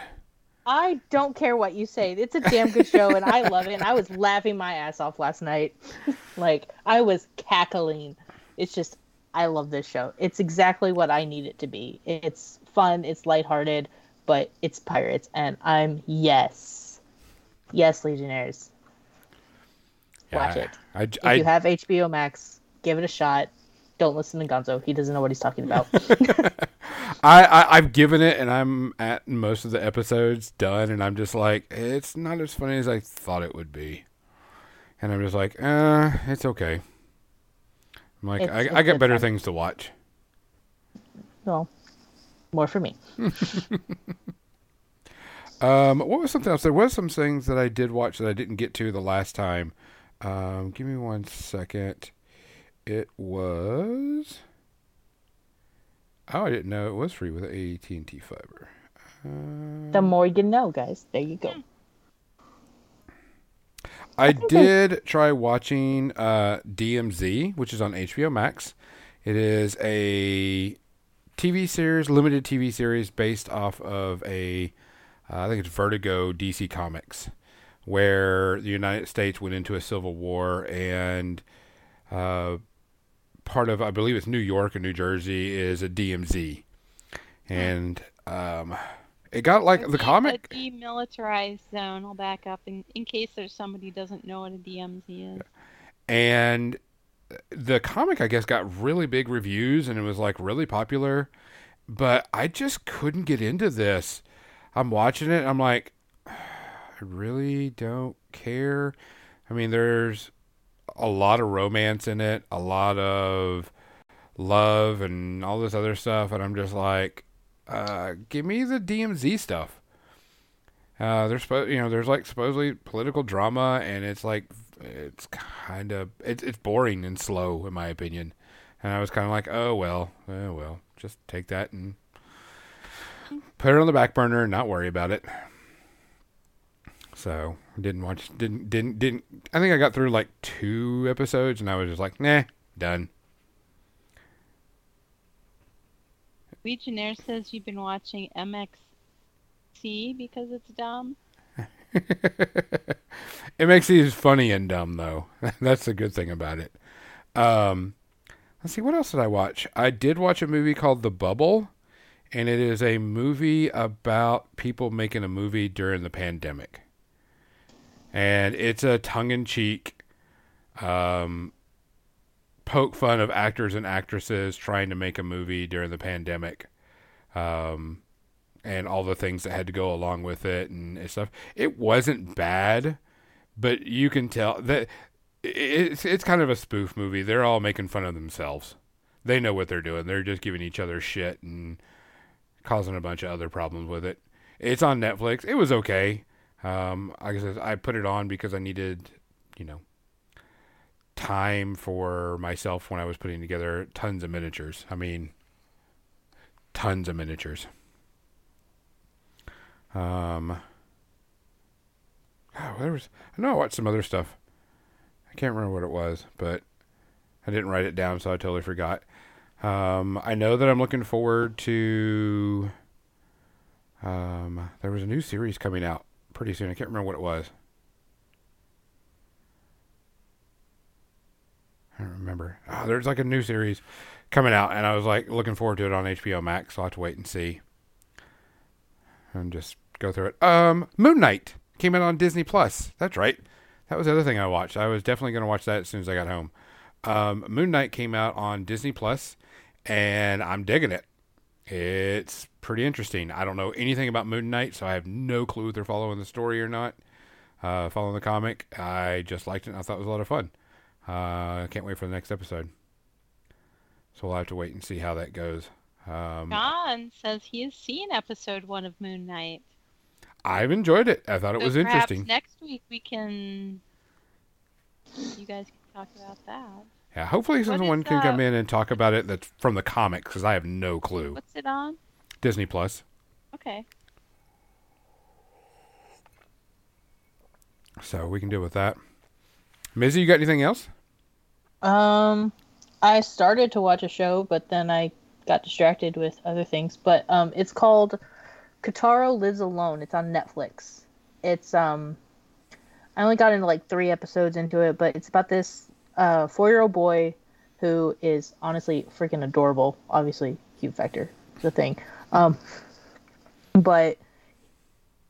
I don't care what you say. It's a damn good show, and I love it. And I was laughing my ass off last night. like, I was cackling. It's just, I love this show. It's exactly what I need it to be. It's fun, it's lighthearted, but it's pirates. And I'm, yes. Yes, Legionnaires. Watch Yeah, it. I, If I, you have HBO Max, give it a shot. Don't listen to Gonzo. He doesn't know what he's talking about. I, I I've given it, and I'm at most of the episodes done, and I'm just like, it's not as funny as I thought it would be, and I'm just like, uh, it's okay. I'm like, It's- I, it's I got better fun. things to watch. well, more for me. Um, what was something else? There was some things that I did watch that I didn't get to the last time. Um, give me one second. It was. Oh, I didn't know it was free with AT and T fiber. Uh, The more you know, guys. There you go. I I- did try watching uh, DMZ, which is on HBO Max. It is a TV series, limited TV series based off of a, uh, I think it's Vertigo DC Comics, where the United States went into a civil war and uh, part of, I believe it's New York and New Jersey, is a DMZ. And um, it got like the comic. A demilitarized zone. I'll back up in, in case there's somebody who doesn't know what a DMZ is. and the comic i guess got really big reviews and it was like really popular but i just couldn't get into this i'm watching it i'm like i really don't care i mean there's a lot of romance in it a lot of love and all this other stuff and i'm just like uh give me the dmz stuff. Uh there's you know there's like supposedly political drama and it's like it's kind of it's it's boring and slow in my opinion. And i was kind of like oh well oh well just take that and put it on the back burner and not worry about it. So didn't watch didn't didn't didn't i think i got through like two episodes and i was just like nah done Legionnaire says you've been watching MXC because it's dumb. it makes these funny and dumb though. That's the good thing about it. Um, let's see, what else did I watch? I did watch a movie called The Bubble, and it is a movie about people making a movie during the pandemic. And it's a tongue-in-cheek, um, poke fun of actors and actresses trying to make a movie during the pandemic. Um, and all the things that had to go along with it and stuff. It wasn't bad, but you can tell that it's it's kind of a spoof movie. They're all making fun of themselves. They know what they're doing. They're just giving each other shit and causing a bunch of other problems with it. It's on Netflix. It was okay. Um, I said, I put it on because I needed, you know, time for myself when I was putting together tons of miniatures. I mean, tons of miniatures. Um, oh, there was. I know I watched some other stuff. I can't remember what it was, but I didn't write it down, so I totally forgot. Um, I know that I'm looking forward to. Um, there was a new series coming out pretty soon. I can't remember what it was. I don't remember. Oh, there's like a new series coming out, and I was like looking forward to it on HBO Max. So I'll have to wait and see, and just go through it. Um, Moon Knight came out on Disney Plus. That's right. That was the other thing I watched. I was definitely going to watch that as soon as I got home. Um, Moon Knight came out on Disney Plus, and I'm digging it. It's pretty interesting. I don't know anything about Moon Knight, so I have no clue if they're following the story or not. Uh, following the comic, I just liked it. I thought it was a lot of fun. Uh, I can't wait for the next episode. So we'll have to wait and see how that goes. Um, John says he has seen episode one of Moon Knight. I've enjoyed it. I thought it So was interesting. Next week we can. You guys can talk about that. Yeah, hopefully someone is, can come uh, in and talk about it that's from the comics because I have no clue. What's it on? Disney Plus. Okay. So we can deal with that. Mizzy, you got anything else? Um, I started to watch a show, but then I got distracted with other things. But um, it's called Kotaro Lives Alone. It's on Netflix. It's um, I only got into like three episodes into it, but it's about this uh four-year-old boy who is honestly freaking adorable. Obviously, cute factor the thing. Um, but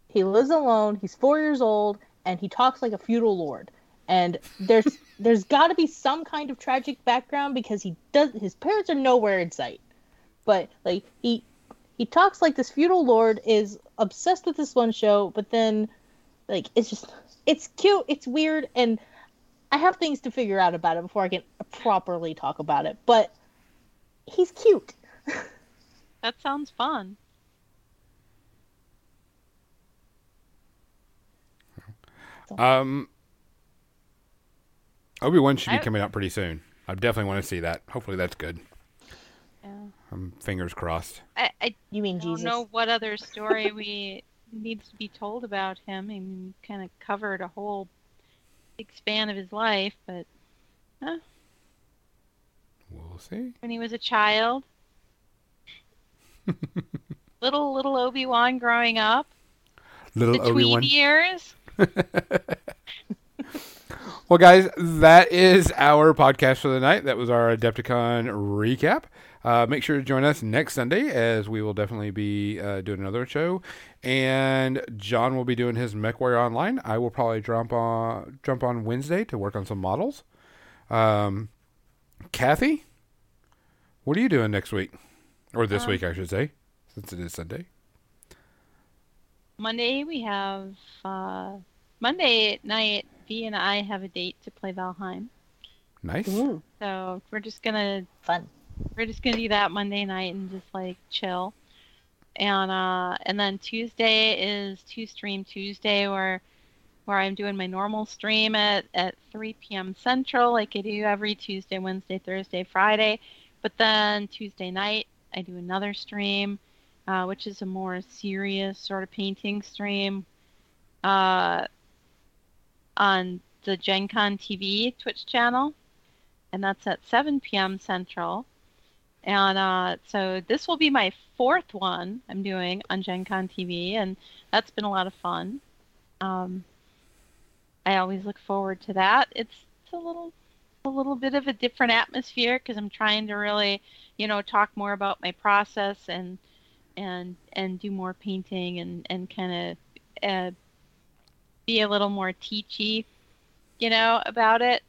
he lives alone. He's four years old, and he talks like a feudal lord. And there's there's got to be some kind of tragic background because he does his parents are nowhere in sight. But like he he talks like this feudal lord is obsessed with this one show, but then like it's just it's cute, it's weird, and I have things to figure out about it before I can properly talk about it. But he's cute. That sounds fun. Um, Obi Wan should be I- coming out pretty soon. I definitely want to see that. Hopefully that's good. Yeah. Um, fingers crossed. I, I You mean don't Jesus? know what other story we needs to be told about him. I mean, we kind of covered a whole big span of his life, but huh? We'll see. when he was a child, little little Obi Wan growing up, Little the Obi Wan. years. Well, guys, that is our podcast for the night. That was our Adepticon recap. Uh, make sure to join us next Sunday as we will definitely be uh, doing another show. And John will be doing his MechWarrior Online. I will probably jump on jump on Wednesday to work on some models. Um, Kathy, what are you doing next week? Or this Um, week, I should say, since it is Sunday. Monday we have uh, Monday night. V and I have a date to play Valheim, Nice. Ooh, so we're just gonna fun. we're just gonna do that Monday night and just like chill. And uh and then Tuesday is two stream Tuesday where where I'm doing my normal stream at, at 3 p.m. Central, like I do every Tuesday, Wednesday, Thursday, Friday. But then Tuesday night I do another stream, uh, which is a more serious sort of painting stream. Uh on the Gen Con TV Twitch channel and that's at 7 p.m. Central. And uh, so this will be my fourth one I'm doing on Gen Con TV, and that's been a lot of fun. um, I always look forward to that. It's, it's a little a little bit of a different atmosphere because I'm trying to really, you know, talk more about my process and and and do more painting and and kind of uh, be a little more teachy, you know, about it.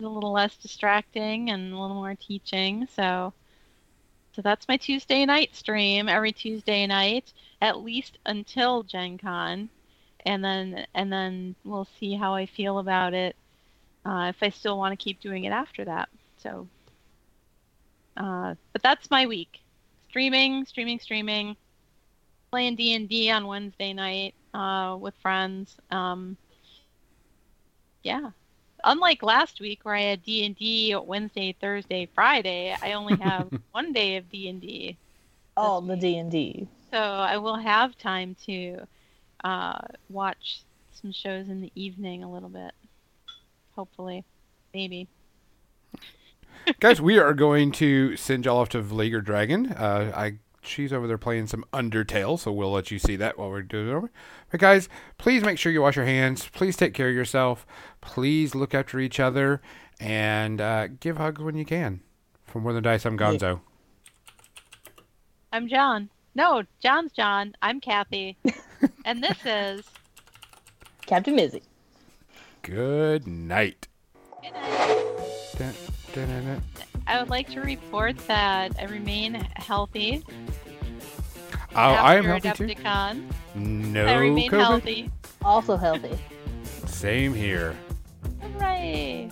A little less distracting and a little more teaching. So so that's my Tuesday night stream every Tuesday night, at least until Gen Con. And then and then we'll see how I feel about it uh, if I still want to keep doing it after that. So, uh, but that's my week: streaming, streaming, streaming, playing D and D on Wednesday night uh, with friends. Um, yeah. Unlike last week where I had D and D Wednesday, Thursday, Friday, I only have one day of D and D. All the D and D. So I will have time to uh, watch some shows in the evening a little bit hopefully. Maybe. Guys, we are going to send y'all off to Vliegr Dragon. Uh, I she's over there playing some Undertale, so we'll let you see that while we're doing it. But guys, please make sure you wash your hands. Please take care of yourself. Please look after each other and uh, give hugs when you can. From More Than Dice, I'm Gonzo. I'm John. No, John's John. I'm Kathy. and this is Captain Mizzy. Good night. Good night. I would like to report that I remain healthy. Oh, I am healthy Adepticon. too. No I remain COVID? healthy. Also healthy. Same here. Hooray!